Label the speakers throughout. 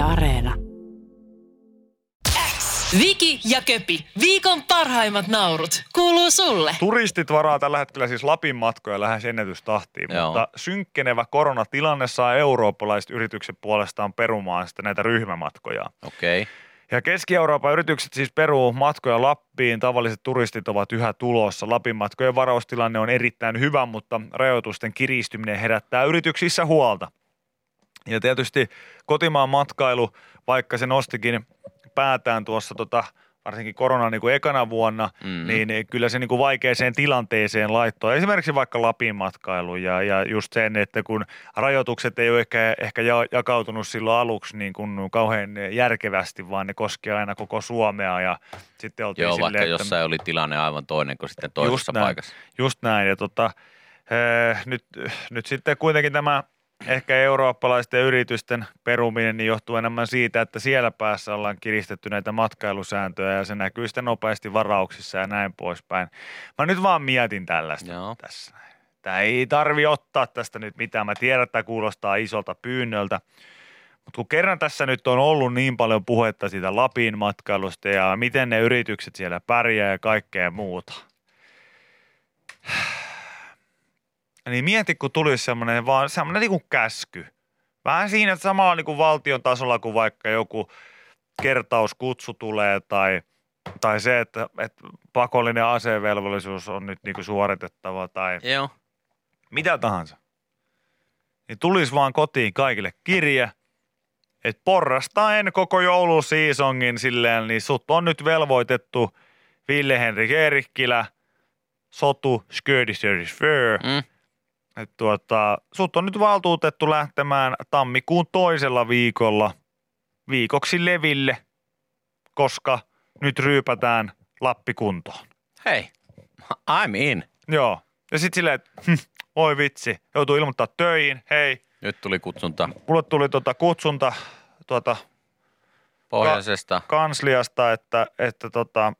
Speaker 1: Yle Areena.
Speaker 2: Viki ja Köpi, viikon parhaimmat naurut, kuuluu sulle.
Speaker 3: Turistit varaa tällä hetkellä siis Lapin matkoja lähes ennätystahtiin,
Speaker 4: Joo.
Speaker 3: mutta synkkenevä koronatilanne saa eurooppalaiset yritykset puolestaan perumaan sitten näitä ryhmämatkoja.
Speaker 4: Okei.
Speaker 3: Ja Keski-Euroopan yritykset siis peruu matkoja Lappiin. Tavalliset turistit ovat yhä tulossa. Lapin matkojen varaustilanne on erittäin hyvä, mutta rajoitusten kiristyminen herättää yrityksissä huolta. Ja tietysti kotimaan matkailu, vaikka se nostikin päätään tuossa tota, varsinkin koronan niin kuin ekana vuonna,
Speaker 4: Mm.
Speaker 3: mm. niin kyllä se niin kuin vaikeaseen tilanteeseen laittoi. Esimerkiksi vaikka Lapin matkailu ja, ja just sen, että kun rajoitukset ei ole ehkä, ehkä ja- jakautunut silloin aluksi niin kuin kauhean järkevästi, vaan ne koskee aina koko Suomea ja sitten oltiin
Speaker 4: Joo,
Speaker 3: silleen,
Speaker 4: vaikka
Speaker 3: että-
Speaker 4: jossain oli tilanne aivan toinen kuin sitten toisessa
Speaker 3: näin.
Speaker 4: paikassa.
Speaker 3: Just näin. Ja tota, eh, nyt, nyt sitten kuitenkin tämä ehkä eurooppalaisten yritysten peruminen niin johtuu enemmän siitä, että siellä päässä ollaan kiristetty näitä matkailusääntöjä ja se näkyy sitten nopeasti varauksissa ja näin poispäin. Mä nyt vaan mietin tällaista
Speaker 4: Joo.
Speaker 3: tässä. Tämä ei tarvi ottaa tästä nyt mitään. Mä tiedän, että tämä kuulostaa isolta pyynnöltä. Mutta kun kerran tässä nyt on ollut niin paljon puhetta siitä Lapin matkailusta ja miten ne yritykset siellä pärjää ja kaikkea muuta. Niin mieti, kun tulisi semmoinen vaan semmoinen niin kuin käsky. Vähän siinä samalla niin kuin valtion tasolla kuin vaikka joku kertauskutsu tulee tai, tai se, että, että pakollinen asevelvollisuus on nyt niin kuin suoritettava tai
Speaker 4: Joo.
Speaker 3: mitä tahansa. Niin tulisi vaan kotiin kaikille kirje, että porrastaen koko joulusiisongin silleen, niin sut on nyt velvoitettu Ville Henrik Eerikkilä, Sotu, Skördisöris Föö.
Speaker 4: Mm.
Speaker 3: Et tuota, sut on nyt valtuutettu lähtemään tammikuun toisella viikolla viikoksi leville, koska nyt ryypätään Lappi kuntoon.
Speaker 4: Hei, I'm in.
Speaker 3: Joo. Ja sitten silleen, että hm, oi vitsi, joutuu ilmoittaa töihin, hei,
Speaker 4: Nyt tuli kutsunta
Speaker 3: mulle tuli tota kutsunta tuota
Speaker 4: pohjoisesta.
Speaker 3: kansliasta, että, että tota,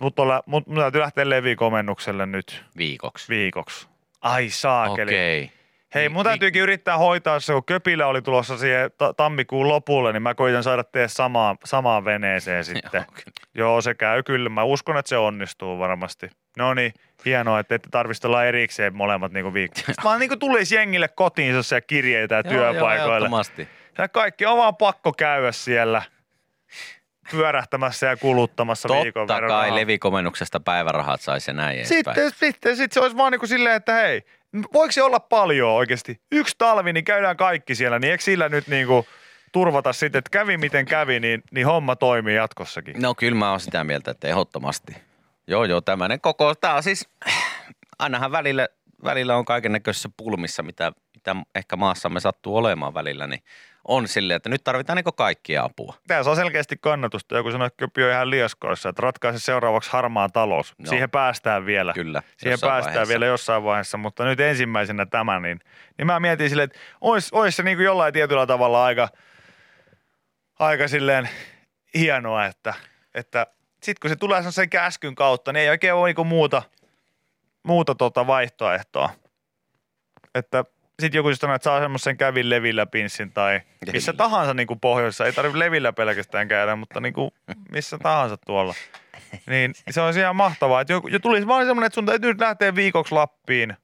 Speaker 3: mut, on, mut, mut täytyy lähteä levikomennukselle nyt
Speaker 4: viikoksi.
Speaker 3: viikoksi. Ai saakeli.
Speaker 4: Okei.
Speaker 3: Hei, mun täytyykin yrittää hoitaa se, kun Köpilä oli tulossa siihen ta- tammikuun lopulle, niin mä koitan saada tehdä samaan, samaan veneeseen sitten.
Speaker 4: Joo, kyllä.
Speaker 3: Joo, se käy kyllä. Mä uskon, että se onnistuu varmasti. No niin, hienoa, että ette tarvitsisi olla erikseen molemmat niinku viikkoa. Sitten vaan niinku tulisi jengille kotiin sellaisia kirjeitä ja
Speaker 4: Joo, joo,
Speaker 3: työpaikoille.
Speaker 4: ehdottomasti.
Speaker 3: ja kaikki on vaan pakko käydä siellä pyörähtämässä ja kuluttamassa viikon
Speaker 4: Totta
Speaker 3: verran.
Speaker 4: kai
Speaker 3: rahaa.
Speaker 4: levikomennuksesta päivärahat saisi ja näin edespäin.
Speaker 3: Sitten, sitten, sitten se olisi vaan niin kuin silleen, että hei, voiko se olla paljon oikeasti? Yksi talvi, niin käydään kaikki siellä, niin eikö sillä nyt niin kuin turvata sitten, että kävi miten kävi, niin, niin homma toimii jatkossakin.
Speaker 4: No kyllä mä oon sitä mieltä, että ehdottomasti. Joo, joo, tämmöinen koko, tää on siis, ainahan välillä, välillä on kaiken näköisissä pulmissa, mitä, mitä ehkä maassamme sattuu olemaan välillä, niin on silleen, että nyt tarvitaan niin kaikkia apua.
Speaker 3: Tämä saa selkeästi kannatusta. Joku sanoi, että Köpi on ihan lieskoissa, että ratkaise seuraavaksi harmaa talous.
Speaker 4: No.
Speaker 3: Siihen päästään vielä.
Speaker 4: Kyllä.
Speaker 3: Siihen
Speaker 4: jossain
Speaker 3: päästään
Speaker 4: vaiheessa.
Speaker 3: vielä jossain vaiheessa, mutta nyt ensimmäisenä tämä, niin, niin mä mietin silleen, että olisi, olisi se niin kuin jollain tietyllä tavalla aika, aika silleen hienoa, että, että sitten kun se tulee sen käskyn kautta, niin ei oikein ole niin muuta, muuta tota vaihtoehtoa. Että sitten joku sanoo, että saa semmoisen kävin levillä pinssin tai missä tahansa niin kuin pohjoisessa. Ei tarvitse levillä pelkästään käydä, mutta niin kuin missä tahansa tuolla. Niin se on ihan mahtavaa, että joku, jo tulisi vaan semmoinen, että sun täytyy nyt lähteä viikoksi Lappiin.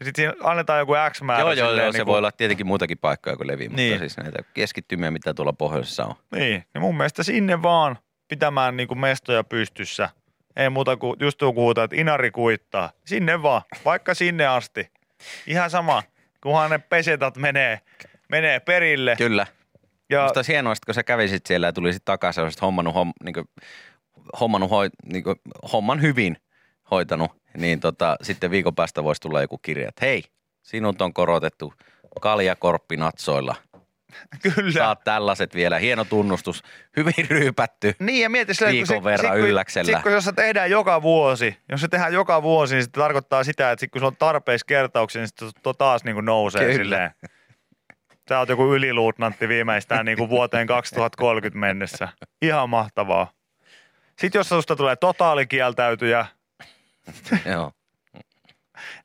Speaker 3: Ja sitten siinä annetaan joku X määrä.
Speaker 4: Joo, joo,
Speaker 3: silleen
Speaker 4: joo, se
Speaker 3: niin
Speaker 4: voi olla tietenkin muitakin paikkoja kuin Levi, mutta
Speaker 3: Niin.
Speaker 4: siis näitä keskittymiä, mitä tuolla pohjoisessa on.
Speaker 3: Niin, niin mun mielestä sinne vaan pitämään niin kuin mestoja pystyssä. Ei muuta kuin just joku huutaa, että Inari kuittaa. Sinne vaan, vaikka sinne asti. Ihan sama, kunhan ne pesetat menee, menee perille.
Speaker 4: Kyllä.
Speaker 3: Ja
Speaker 4: Musta olisi hienoa, kun sä kävisit siellä ja tulisit takaisin, olisit hommannut, hom, niin kuin, hommannut hoi, niin kuin, homman hyvin hoitanut, niin tota, sitten viikon päästä voisi tulla joku kirja, että hei, sinut on korotettu kaljakorppinatsoilla.
Speaker 3: kyllä.
Speaker 4: Saat tällaiset vielä, hieno tunnustus, hyvin ryypätty.
Speaker 3: Niin ja mieti silleen, että kun
Speaker 4: Viikon verran
Speaker 3: sit, kun-
Speaker 4: ylläksellä.
Speaker 3: Sit, kun jos se tehdään joka vuosi, jos se tehdään joka vuosi, niin se tarkoittaa sitä, että sit, kun sulla on tarpeeksi kertauksia, niin se taas niin kuin nousee
Speaker 4: Kyllä.
Speaker 3: silleen. Sä oot joku yliluutnantti viimeistään niin kuin vuoteen 2030 mennessä. Ihan mahtavaa. Sitten jos susta tulee totaalikieltäytyjä,
Speaker 4: Joo.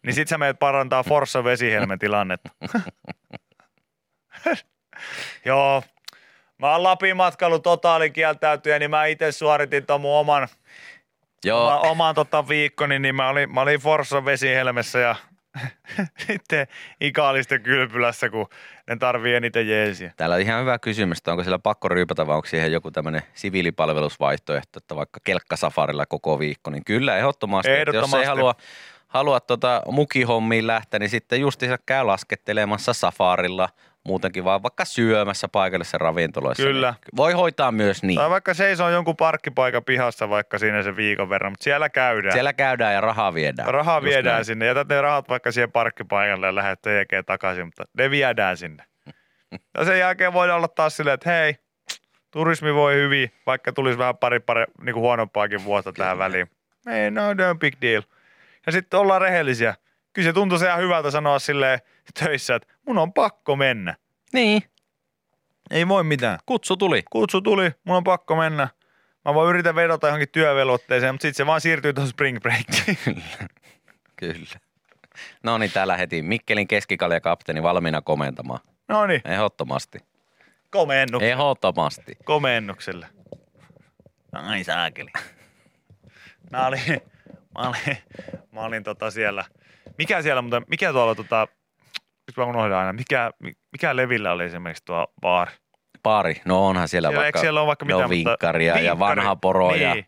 Speaker 3: niin sit sä meet parantaa Forssa vesihelmen tilannetta. Joo, Mä oon Lapin matkailu totaalikieltäytyjä, niin mä itse suoritin ton mun oman,
Speaker 4: Joo,
Speaker 3: oma, oman tota viikkoni, niin mä olin, mä olin Forssan vesihelmessä ja sitten Ikaalisten kylpylässä, kun ne tarvii eniten jeesiä.
Speaker 4: Täällä on ihan hyvä kysymys, että onko siellä pakko ryypätä vai onko siihen joku tämmöinen siviilipalvelusvaihtoehto, että vaikka kelkkasafarilla koko viikko, niin kyllä ehdottomasti. että Jos
Speaker 3: Ehdottomasti.
Speaker 4: ei halua, halua tota mukihommiin lähteä, niin sitten justiinsa käy laskettelemassa safarilla, muutenkin vaan vaikka syömässä paikallisessa ravintoloissa.
Speaker 3: Kyllä.
Speaker 4: Niin voi hoitaa myös niin.
Speaker 3: Tai vaikka seisoo jonkun parkkipaikan pihassa vaikka siinä sen viikon verran, mutta siellä käydään.
Speaker 4: Siellä käydään ja rahaa viedään.
Speaker 3: Rahaa
Speaker 4: Just
Speaker 3: viedään
Speaker 4: näin.
Speaker 3: sinne. Jätät ne rahat vaikka siihen parkkipaikalle ja lähdet tekemään takaisin, mutta ne viedään sinne. Ja sen jälkeen voidaan olla taas silleen, että hei, turismi voi hyvin, vaikka tulisi vähän pari, pari niin kuin huonompaakin vuotta tähän väliin. Ei, no, no big deal. Ja sitten ollaan rehellisiä. Kyllä se tuntuu se ihan hyvältä sanoa silleen töissä, että mun on pakko mennä.
Speaker 4: Niin,
Speaker 3: Ei voi mitään.
Speaker 4: kutsu tuli.
Speaker 3: Kutsu tuli, mun on pakko mennä. Mä voin yritän vedota johonkin työvelvoitteeseen, mutta sitten se vaan siirtyy tuohon spring breakiin.
Speaker 4: Kyllä. No niin, täällä heti Mikkelin keskikaljakapteeni valmiina komentamaan.
Speaker 3: no niin,
Speaker 4: Ehdottomasti.
Speaker 3: komennukselle.
Speaker 4: Ehdottomasti.
Speaker 3: komennukselle. Ai saakeli. Mä olin, mä olin, mä olin tota siellä, mikä siellä, mutta mikä tuolla tota, nyt mä unohdan aina, mikä, mikä levillä oli esimerkiksi tuo baari?
Speaker 4: Pari. No onhan siellä,
Speaker 3: Siellä,
Speaker 4: vaikka
Speaker 3: siellä ole vaikka
Speaker 4: no,
Speaker 3: mitään, mutta-
Speaker 4: vinkkaria ja
Speaker 3: Vinkkari,
Speaker 4: vanha poro ja,
Speaker 3: niin.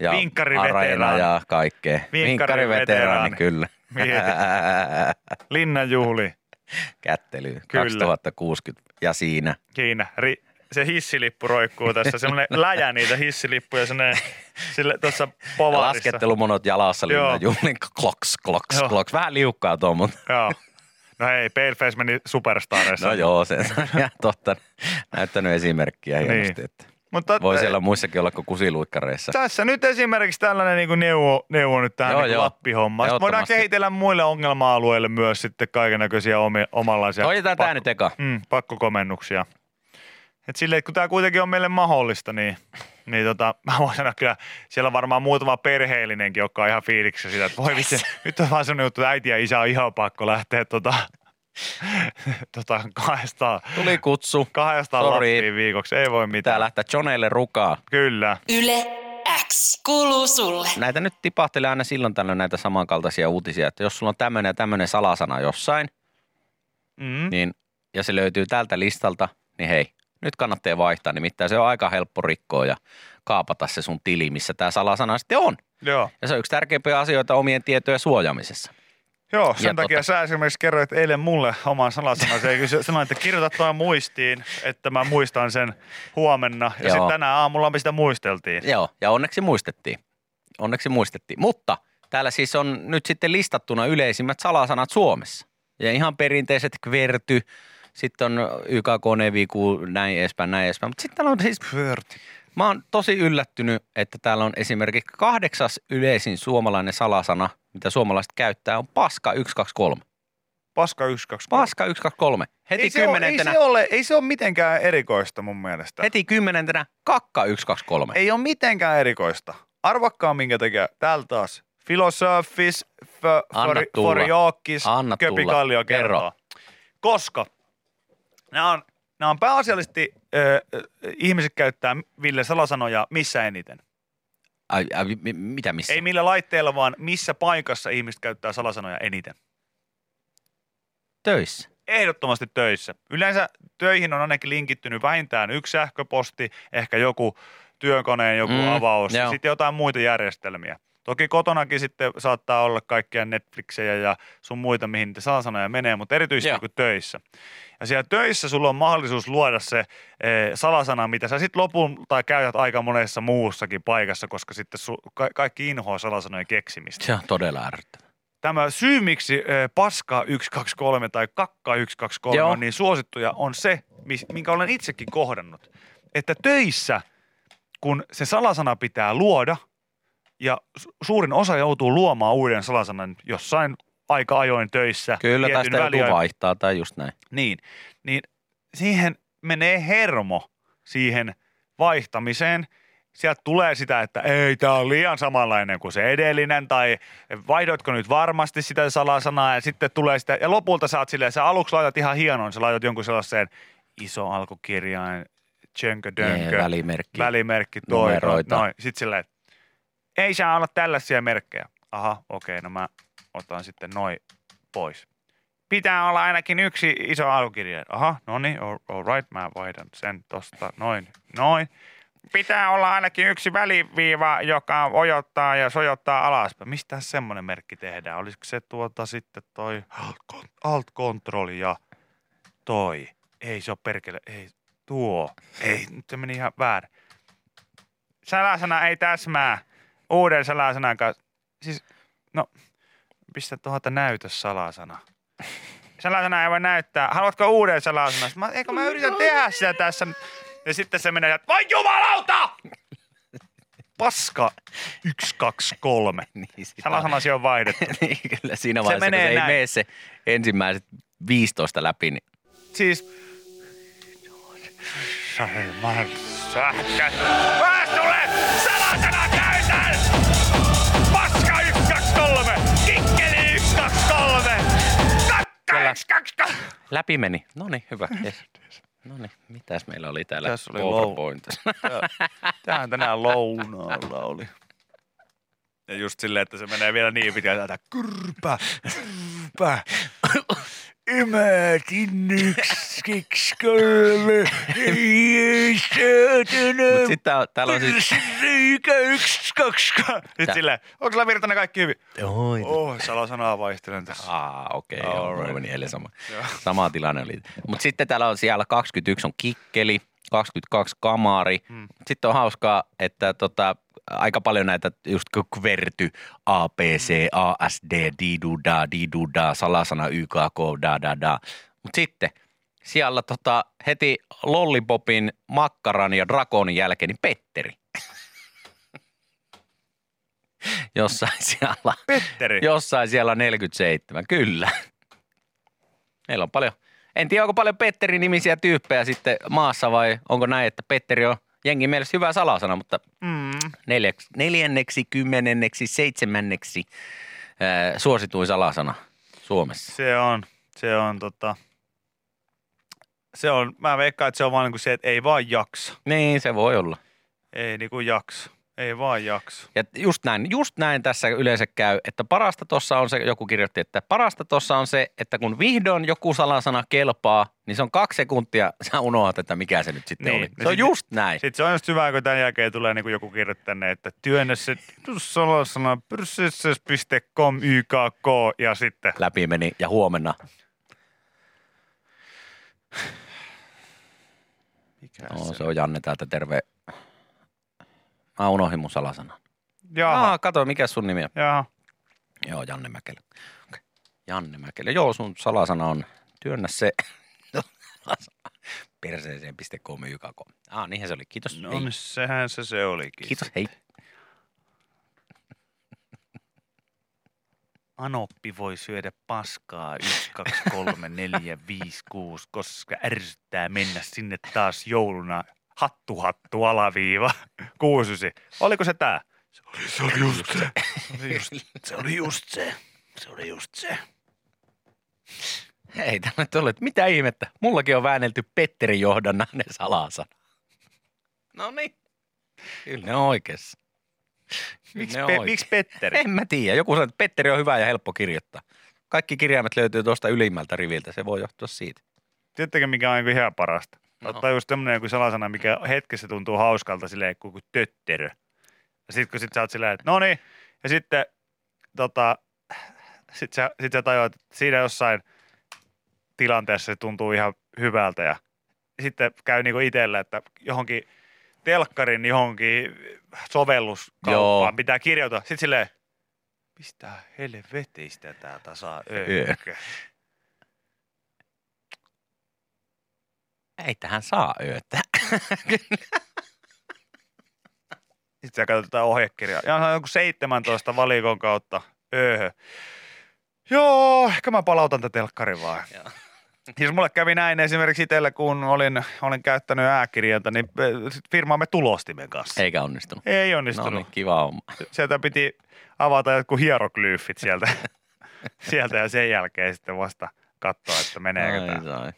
Speaker 4: ja
Speaker 3: Vinkkariveteraani.
Speaker 4: areena ja kaikkea.
Speaker 3: Vinkkariveteraani.
Speaker 4: Kyllä.
Speaker 3: Mieti. Linnanjuhli,
Speaker 4: Kättely
Speaker 3: Kyllä.
Speaker 4: 2060 ja siinä.
Speaker 3: Kiina, ri, se hissilippu roikkuu tässä, semmoinen läjä niitä hissilippuja, sille tuossa
Speaker 4: Ja
Speaker 3: povarissa.
Speaker 4: laskettelumonot jalassa
Speaker 3: Joo.
Speaker 4: linnan juhlin kloks, kloks, kloks. Vähän liukkaa tuo, mutta
Speaker 3: Joo. No hei, Paleface meni superstareissa.
Speaker 4: no joo, se on totta. Näyttänyt esimerkkiä
Speaker 3: Niin.
Speaker 4: hienosti, että
Speaker 3: Mutta
Speaker 4: voi siellä muissakin olla kuin kusiluikkareissa.
Speaker 3: Tässä nyt esimerkiksi tällainen niin kuin neuvo, neuvo nyt tähän
Speaker 4: Joo,
Speaker 3: niin
Speaker 4: joo.
Speaker 3: Lappi-hommaan. Sitten voidaan kehitellä muille ongelma-alueille myös sitten kaiken näköisiä omanlaisia
Speaker 4: Hoidetaan tämä nyt eka.
Speaker 3: mm, pakkokomennuksia. Et silleen, että kun tämä kuitenkin on meille mahdollista, niin, niin tota, mä voin sanoa kyllä, siellä on varmaan muutama perheellinenkin, joka on ihan fiiliksissä sitä, että voi vitsi, nyt on vaan sellainen juttu, että äiti ja isä on ihan pakko lähteä tota, tota kahdestaan,
Speaker 4: Tuli kutsu.
Speaker 3: kahdestaan
Speaker 4: Sori.
Speaker 3: Lappiin viikoksi, ei voi
Speaker 4: Pitää
Speaker 3: mitään.
Speaker 4: lähteä Joneille rukaa.
Speaker 3: Kyllä.
Speaker 2: Yle X kuuluu sulle.
Speaker 4: Näitä nyt tipahtelee aina silloin tällöin näitä samankaltaisia uutisia, että jos sulla on tämmöinen ja tämmöinen salasana jossain,
Speaker 3: Mm.
Speaker 4: niin, ja se löytyy tältä listalta, niin hei, nyt kannattaa vaihtaa, nimittäin se on aika helppo rikkoa ja kaapata se sun tili, missä tämä salasana sitten on.
Speaker 3: Joo.
Speaker 4: Ja se on yksi tärkeimpiä asioita omien tietojen suojaamisessa.
Speaker 3: Joo, sen
Speaker 4: Ja
Speaker 3: takia
Speaker 4: tota-
Speaker 3: sä esimerkiksi kerroit eilen mulle oman kyllä sanoin, että kirjoita tuo muistiin, että mä muistan sen huomenna. Ja sitten tänään aamulla me sitä muisteltiin.
Speaker 4: Joo, ja onneksi muistettiin. Onneksi muistettiin. Mutta täällä siis on nyt sitten listattuna yleisimmät salasanat Suomessa. Ja ihan perinteiset kverty, sitten on YKK, Neviku, näin edespäin, näin edespäin. Mutta sitten täällä on siis, mä oon tosi yllättynyt, että täällä on esimerkiksi kahdeksas yleisin suomalainen salasana, mitä suomalaiset käyttää, on paska 123.
Speaker 3: Paska 1, 2, 3.
Speaker 4: Paska 123. Heti
Speaker 3: ei, se ole, ei,
Speaker 4: kymmenentenä,
Speaker 3: se ole, ei se ole mitenkään erikoista mun mielestä.
Speaker 4: heti kymmenentenä kakka 123.
Speaker 3: Ei ole mitenkään erikoista. Arvakkaa minkä takia. Täällä taas. Filosofis,
Speaker 4: Anna tulla.
Speaker 3: Foriokis,
Speaker 4: Anna tulla. Kerro.
Speaker 3: Koska nämä on, nämä on pääasiallisesti ö, ihmiset käyttää Ville salasanoja missä eniten.
Speaker 4: Ai, ai, mi- mitä missä?
Speaker 3: Ei millä laitteella, vaan missä paikassa ihmiset käyttää salasanoja eniten.
Speaker 4: Töissä.
Speaker 3: Ehdottomasti töissä. Yleensä töihin on ainakin linkittynyt vähintään yksi sähköposti, ehkä joku työkoneen joku
Speaker 4: Mm,
Speaker 3: avaus
Speaker 4: joo.
Speaker 3: sitten jotain muita järjestelmiä. Toki kotonakin sitten saattaa olla kaikkia Netflixejä ja sun muita, mihin niitä salasanoja menee, mutta erityisesti kuin töissä. Ja siellä töissä sulla on mahdollisuus luoda se e, salasana, mitä sä sitten lopulta käytät aika monessa muussakin paikassa, koska sitten su, ka, kaikki inhoa salasanojen keksimistä.
Speaker 4: Se on todella ärsyttävää.
Speaker 3: Tämä syy, miksi e, paska 123 tai kakka 123
Speaker 4: Joo.
Speaker 3: on niin suosittuja, on se, minkä olen itsekin kohdannut. Että töissä, kun se salasana pitää luoda, ja su- suurin osa joutuu luomaan uuden salasanan jossain aika ajoin töissä.
Speaker 4: Kyllä,
Speaker 3: tietyn
Speaker 4: tästä joku vaihtaa tai just näin.
Speaker 3: Niin, niin siihen menee hermo siihen vaihtamiseen. Sieltä tulee sitä, että ei, tämä on liian samanlainen kuin se edellinen, tai vaihdoitko nyt varmasti sitä salasanaa, ja sitten tulee sitä, ja lopulta sä oot silleen, sä aluksi laitat ihan hienon, sä laitat jonkun sellaiseen iso alkukirjain
Speaker 1: tjönkö, dönkö,
Speaker 4: välimerkki.
Speaker 1: välimerkki, toi, noin. Sitten silleen, ei saa olla tällaisia merkkejä. Aha, okei, no mä otan sitten noin pois. Pitää olla ainakin yksi iso alukirja. Aha, no niin, all, right, mä vaihdan sen tosta, noin, noin. Pitää olla ainakin yksi väliviiva, joka ojottaa ja sojottaa alaspäin. Mistä semmoinen merkki tehdään? Olisiko se tuota sitten toi alt- alt-control ja toi? Ei se ole perkele, ei tuo. Ei, nyt se meni ihan väärin. Salasana ei täsmää. Uuden salasanan kanssa. Siis, no, pistä tuolta näytös salasana. Salasana ei voi näyttää. Haluatko uuden salasanan? Mä, eikö mä yritän tehdä sitä tässä. Ja sitten se menee, että voi jumalauta! Paska. Yksi, kaksi, kolme.
Speaker 4: Niin, sitä-
Speaker 1: Salasanasi on vaihdettu.
Speaker 4: niin, kyllä siinä vaiheessa,
Speaker 1: menee
Speaker 4: kun se ei mene se ensimmäiset 15 läpi, niin
Speaker 1: Siis... Saimaan sähkät.
Speaker 4: Kyllä.
Speaker 1: 1, 2, 3!
Speaker 4: läpi meni. No niin, hyvä. Yes. No niin, mitäs meillä oli täällä
Speaker 1: Tässä oli
Speaker 4: PowerPoint?
Speaker 1: Tämähän tänään lounaalla oli. Ja just silleen, että se menee vielä niin pitkään, että kyrpä, kyrpä. Imätin yksi, kiksi, kolme.
Speaker 4: Mut sit tää, täällä on siis...
Speaker 1: Reikä yksi, kaksi, kaksi. Sitten
Speaker 4: Tää-
Speaker 1: silleen, onko sulla Virtanen kaikki hyvin?
Speaker 4: Oi,
Speaker 1: Oh, salasanaa vaihtelen tässä.
Speaker 4: Aa, okei, okay,
Speaker 1: All
Speaker 4: joo,
Speaker 1: right.
Speaker 4: meni eilen sama.
Speaker 1: Joo.
Speaker 4: sama tilanne oli. Mutta sitten täällä on siellä 21 on kikkeli, 22 kamari.
Speaker 1: Hmm.
Speaker 4: Sitten on hauskaa, että tota, aika paljon näitä just kverty, APC, ASD, diduda, diduda, salasana, YKK, da da da. Mutta sitten siellä tota, heti Lollipopin, Makkaran ja Drakonin jälkeen niin Petteri. Jossain siellä
Speaker 1: Petteri.
Speaker 4: Jossain siellä on 47, kyllä. Meillä on paljon, en tiedä onko paljon Petteri-nimisiä tyyppejä sitten maassa vai onko näin, että Petteri on jengin mielestä hyvä salasana, mutta
Speaker 1: Mm.
Speaker 4: neljäksi, neljänneksi, kymmenenneksi, seitsemänneksi ää, suosituin salasana Suomessa.
Speaker 1: Se on, se on tota, se on, mä veikkaan, että se on vaan niinku se, että ei vaan jaksa.
Speaker 4: Niin, se voi olla.
Speaker 1: Ei niinku jaksa. Ei vaan jaksa.
Speaker 4: Ja just näin, just näin tässä yleensä käy, että parasta tuossa on se, joku kirjoitti, että parasta tuossa on se, että kun vihdoin joku salasana kelpaa, niin se on kaksi sekuntia, sä unohdat, että mikä se nyt sitten
Speaker 1: Niin,
Speaker 4: oli.
Speaker 1: no
Speaker 4: Se on
Speaker 1: sit-
Speaker 4: just näin.
Speaker 1: Sitten se on just hyvä, kun tämän jälkeen tulee niinku joku kirjoittaa tänne, että työnnä se salasana pyrssys.com YKK ja sitten
Speaker 4: läpi meni ja huomenna.
Speaker 1: Mikä
Speaker 4: No, se on Janne täältä, terve. Mä unohdin mun salasanan.
Speaker 1: Jaha,
Speaker 4: Aa, kato, mikä sun nimi on?
Speaker 1: jaha.
Speaker 4: Joo, Janne Mäkelä. Okay. Janne Mäkelä. Joo, sun salasana on työnnä se perseeseen.com YKK. Ah, niinhän se oli. Kiitos.
Speaker 1: No
Speaker 4: hei.
Speaker 1: niin, sehän se se olikin.
Speaker 4: Kiitos, hei.
Speaker 1: Anoppi voi syödä paskaa 1, 2, 3, 4, 5, 6, koska ärsyttää mennä sinne taas jouluna. Hattu, hattu, alaviiva, kuusysi. Oliko se tää? Se oli, se oli just se. Se oli just, se oli just se. Se oli just se.
Speaker 4: Hei, tänne tuli, että mitä ihmettä. Mullakin on väännelty Petterin johdannainen salasana. No niin. Kyllä ne on oikeassa.
Speaker 1: Miksi, pe,
Speaker 4: oikeassa.
Speaker 1: miksi Petteri?
Speaker 4: En mä tiedä. Joku sanoi, että Petteri on hyvä ja helppo kirjoittaa. Kaikki kirjaimet löytyy tuosta ylimmältä riviltä. Se voi johtua siitä.
Speaker 1: Tiedättekö, mikä on ihan parasta?
Speaker 4: No.
Speaker 1: Ottaa just tämmönen joku salasana, mikä hetkessä tuntuu hauskalta silleen kuin tötterö. Ja sit kun sit sä oot silleen, että no niin, ja sitten tota, sit sä, sit sä tajuat, että siinä jossain tilanteessa se tuntuu ihan hyvältä ja sitten käy niinku itsellä, että johonkin telkkarin johonkin sovelluskauppaan
Speaker 4: Joo.
Speaker 1: pitää kirjoittaa. Sitten silleen, mistä helvetistä tää tasa öökö?
Speaker 4: Ei tähän saa yötä.
Speaker 1: Sitten sä katsot tätä ohjekirjaa. Ja on joku 17 valikon kautta. Ööhö. Joo, ehkä mä palautan tätä telkkarin vaan.
Speaker 4: Joo.
Speaker 1: Siis mulle kävi näin esimerkiksi itsellä, kun olin, olin käyttänyt ääkirjanta, niin eh, firmaamme tulostimen kanssa.
Speaker 4: Eikä onnistunut.
Speaker 1: Ei
Speaker 4: No
Speaker 1: onnistunut.
Speaker 4: niin, kiva homma.
Speaker 1: Sieltä piti avata jotkut hieroglyfit sieltä, sieltä ja sen jälkeen sitten vasta katsoa, että meneekö
Speaker 4: Ai
Speaker 1: tämä.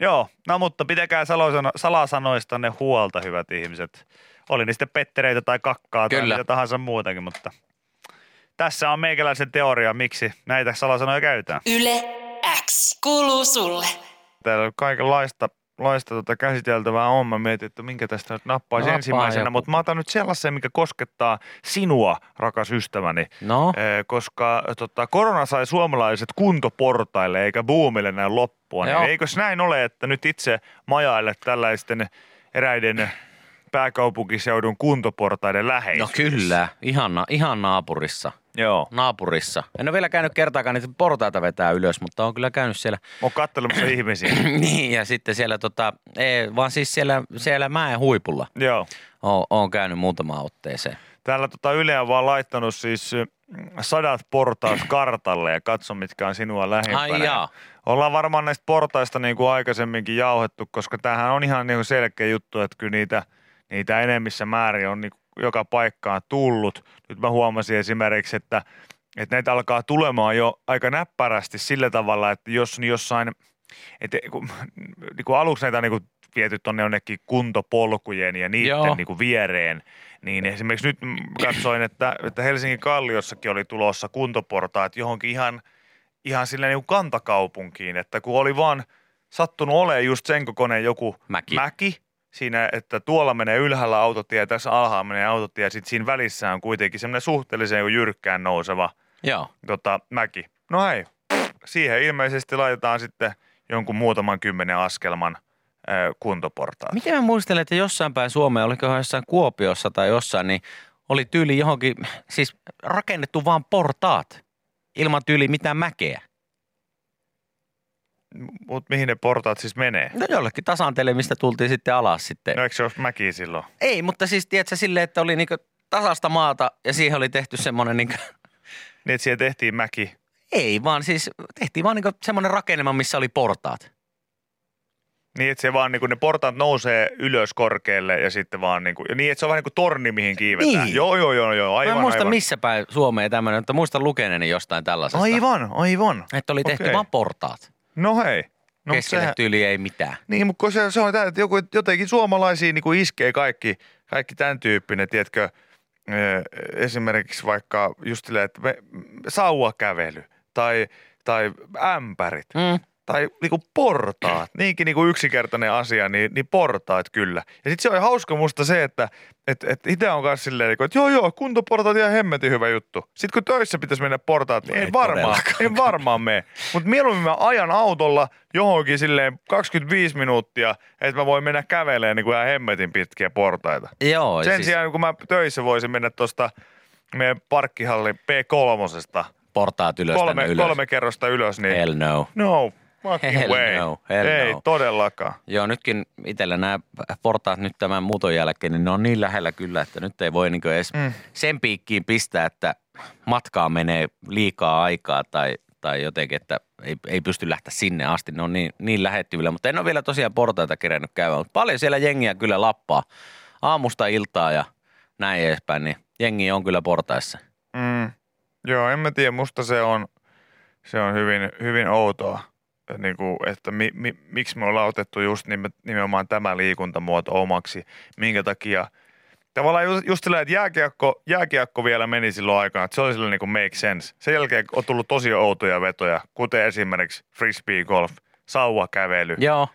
Speaker 3: Joo, no mutta pitäkää salasano, salasanoistanne huolta, hyvät ihmiset. Oli sitten pettereitä tai kakkaa tai
Speaker 4: Kyllä.
Speaker 3: mitä tahansa muutakin, mutta tässä on meikäläisen teoria, miksi näitä salasanoja käytetään.
Speaker 2: Yle X kuuluu sulle.
Speaker 3: Täällä on kaikenlaista laista tota käsiteltävää on. Mä mietin, että minkä tästä nyt nappaisi
Speaker 4: Nappaa
Speaker 3: ensimmäisenä,
Speaker 4: joku.
Speaker 3: mutta mä otan nyt sellaisen, mikä koskettaa sinua, rakas ystäväni.
Speaker 4: No,
Speaker 3: Eh, koska tota, korona sai suomalaiset kuntoportaille eikä buumille näin loppua.
Speaker 4: Joo.
Speaker 3: Niin eikös näin ole, että nyt itse majaille tällaisten eräiden pääkaupunkiseudun kuntoportaiden
Speaker 4: no
Speaker 3: läheisyydessä?
Speaker 4: kyllä. Ihan, ihan naapurissa.
Speaker 3: Joo.
Speaker 4: Naapurissa. En ole vielä käynyt kertaakaan niitä portaita vetää ylös, mutta on kyllä käynyt siellä.
Speaker 3: Mä oon kattelemassa ihmisiä.
Speaker 4: niin, ja sitten siellä tota, ei, vaan siis siellä, siellä mäen huipulla.
Speaker 3: Joo.
Speaker 4: Oon, oon käynyt muutamaan otteeseen.
Speaker 3: Täällä tota Yle on vaan laittanut siis mm, sadat portaat kartalle ja katso, mitkä on sinua lähimpänä.
Speaker 4: Ai jaa.
Speaker 3: Ollaan varmaan näistä portaista niin kuin aikaisemminkin jauhettu, koska tämähän on ihan niin kuin selkeä juttu, että kyllä niitä, niitä enemmissä määrin on niin kuin joka paikkaan tullut. Nyt mä huomasin esimerkiksi, että, että näitä alkaa tulemaan jo aika näppärästi sillä tavalla, että jos niin jossain, että kun, niin kuin aluksi näitä on niin kuin viety tuonne jonnekin kuntopolkujen ja niiden
Speaker 4: Joo.
Speaker 3: niin kuin viereen, niin esimerkiksi nyt katsoin, että, että Helsingin Kalliossakin oli tulossa kuntoportaat johonkin ihan, ihan sille niin kuin kantakaupunkiin, että kun oli vaan sattunut olemaan just sen kokoinen joku
Speaker 4: Mäki.
Speaker 3: mäki siinä, että tuolla menee ylhäällä autotie ja tässä alhaalla menee autotie ja sitten siinä välissä on kuitenkin semmoinen suhteellisen jyrkkään nouseva
Speaker 4: Joo.
Speaker 3: tota, mäki. No hei, siihen ilmeisesti laitetaan sitten jonkun muutaman kymmenen askelman ö, kuntoportaat.
Speaker 4: Miten mä muistelen, että jossain päin Suomea, oliko jossain Kuopiossa tai jossain, niin oli tyyli johonkin, siis rakennettu vaan portaat ilman tyyli mitään mäkeä.
Speaker 3: Mutta mihin ne portaat siis menee?
Speaker 4: No jollekin tasanteelle, mistä tultiin sitten alas sitten.
Speaker 3: No eikö se ole mäki silloin?
Speaker 4: Ei, mutta siis tiedätkö silleen, että oli niinku tasasta maata ja siihen oli tehty semmoinen niinku,
Speaker 3: Niin, että siihen tehtiin mäki.
Speaker 4: ei vaan siis tehtiin vaan niinku semmoinen rakennelma, missä oli portaat.
Speaker 3: Niin, että se vaan niin kuin ne portaat nousee ylös korkealle ja sitten vaan niin kuin, ja niin, että se on vähän niin kuin torni, mihin kiivetään.
Speaker 4: Niin.
Speaker 3: Joo, joo, joo, joo,
Speaker 4: Aivan,
Speaker 3: aivan,
Speaker 4: mä en muista
Speaker 3: aivan.
Speaker 4: missä päin Suomea tämmöinen, mutta muistan lukeneeni jostain tällaisesta.
Speaker 3: Aivan, aivan.
Speaker 4: Että oli tehty
Speaker 3: Okei.
Speaker 4: vaan portaat.
Speaker 3: No hei. No,
Speaker 4: Keskelle
Speaker 3: sehän-
Speaker 4: tyyli ei mitään.
Speaker 3: Niin, mutta se, se on tää, että joku, jotenkin suomalaisiin niin kuin iskee kaikki, kaikki tämän tyyppinen, tiedätkö, esimerkiksi vaikka just silleen, että me, sauvakävely tai, tai ämpärit
Speaker 4: Mm.
Speaker 3: Tai niinku portaat, niinkin niinku yksinkertainen asia, niin, niin portaat kyllä. Ja sitten se on hauska musta se, että et, et itse on kanssa silleen, niinku, että joo joo, kuntoportaat ihan hemmetin hyvä juttu. Sitten kun töissä pitäisi mennä portaat, niin
Speaker 4: No
Speaker 3: ei, varmaan, ei varmaan mene. Mutta mieluummin mä ajan autolla johonkin silleen 25 minuuttia, että mä voin mennä kävelemään niinku ihan hemmetin pitkiä portaita.
Speaker 4: Joo,
Speaker 3: Sen
Speaker 4: siis
Speaker 3: sijaan kun mä töissä voisin mennä tuosta meidän parkkihallin P3,
Speaker 4: portaat ylös
Speaker 3: kolme,
Speaker 4: ylös.
Speaker 3: kolme kerrosta ylös, niin
Speaker 4: Hell no.
Speaker 3: No, fucking
Speaker 4: Hell
Speaker 3: way.
Speaker 4: no, hell
Speaker 3: Ei
Speaker 4: no.
Speaker 3: todellakaan.
Speaker 4: Joo, nytkin itsellä nämä portaat nyt tämän muuton jälkeen, niin ne on niin lähellä kyllä, että nyt ei voi niin edes
Speaker 3: Mm.
Speaker 4: sen piikkiin pistää, että matkaa menee liikaa aikaa tai, tai jotenkin, että ei, ei pysty lähteä sinne asti. Ne on niin, niin lähettyvillä, mutta en ole vielä tosiaan portaita kerennyt käymään, mutta paljon siellä jengiä kyllä lappaa aamusta iltaa ja näin edespäin, niin jengi on kyllä portaissa.
Speaker 3: Mm. Joo, en mä tiedä, musta se on, se on hyvin, hyvin outoa, niin kuin, että mi, mi, miksi me ollaan otettu just nime, nimenomaan tämä liikuntamuoto omaksi, minkä takia Tavallaan just, just silleen, että jääkiekko, jääkiekko vielä meni silloin aikaan, että se oli silleen niin kuin make sense. Sen jälkeen on tullut tosi outoja vetoja, kuten esimerkiksi frisbee golf, sauvakävely,
Speaker 4: Joo,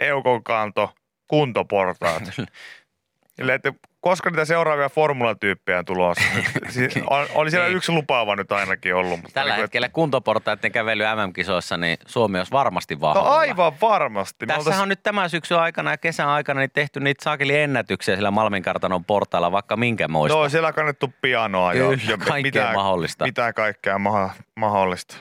Speaker 3: eukon kanto, kuntoportaat. Silleen, että koska niitä seuraavia formulatyyppejä on tulossa? Siis on, oli siellä
Speaker 4: Niin.
Speaker 3: yksi lupaava nyt ainakin ollut. Mutta
Speaker 4: tällä
Speaker 3: niin
Speaker 4: hetkellä kuntoportaiden kävely MM-kisoissa, niin Suomi olisi varmasti vahvalla.
Speaker 3: No aivan varmasti. Me
Speaker 4: Tässähän on nyt tämän syksyn aikana ja kesän aikana niin tehty niitä saakeli ennätyksiä sillä Malminkartanon portailla, vaikka minkä moista.
Speaker 3: No siellä on kannettu pianoa jo.
Speaker 4: Kyllä,
Speaker 3: jo
Speaker 4: kaikkea mahdollista.
Speaker 3: Mitä kaikkea maha, mahdollista.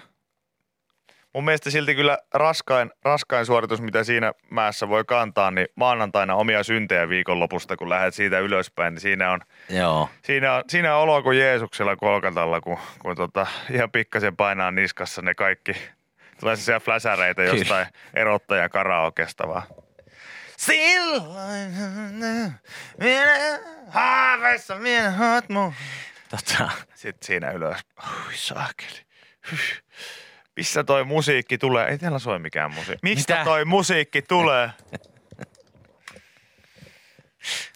Speaker 3: Mun mielestä silti kyllä raskain, raskain suoritus, mitä siinä mäessä voi kantaa, niin maanantaina omia syntejä viikonlopusta, kun lähdet siitä ylöspäin, niin siinä on,
Speaker 4: Joo.
Speaker 3: siinä on, siinä on olo kuin Jeesuksella kolkatalla, kun, kun tota, ihan pikkasen painaa niskassa ne kaikki. Tulee siellä fläsäreitä jostain erottajan karaokesta vaan. Silloin minä haaveissa minä haat mun.
Speaker 4: Tota,
Speaker 3: Sitten siinä ylös. Ui saakeli. Hyh. Missä toi musiikki tulee? Ei täällä soi mikään musiikki. Mistä
Speaker 4: Mitä?
Speaker 3: toi musiikki tulee?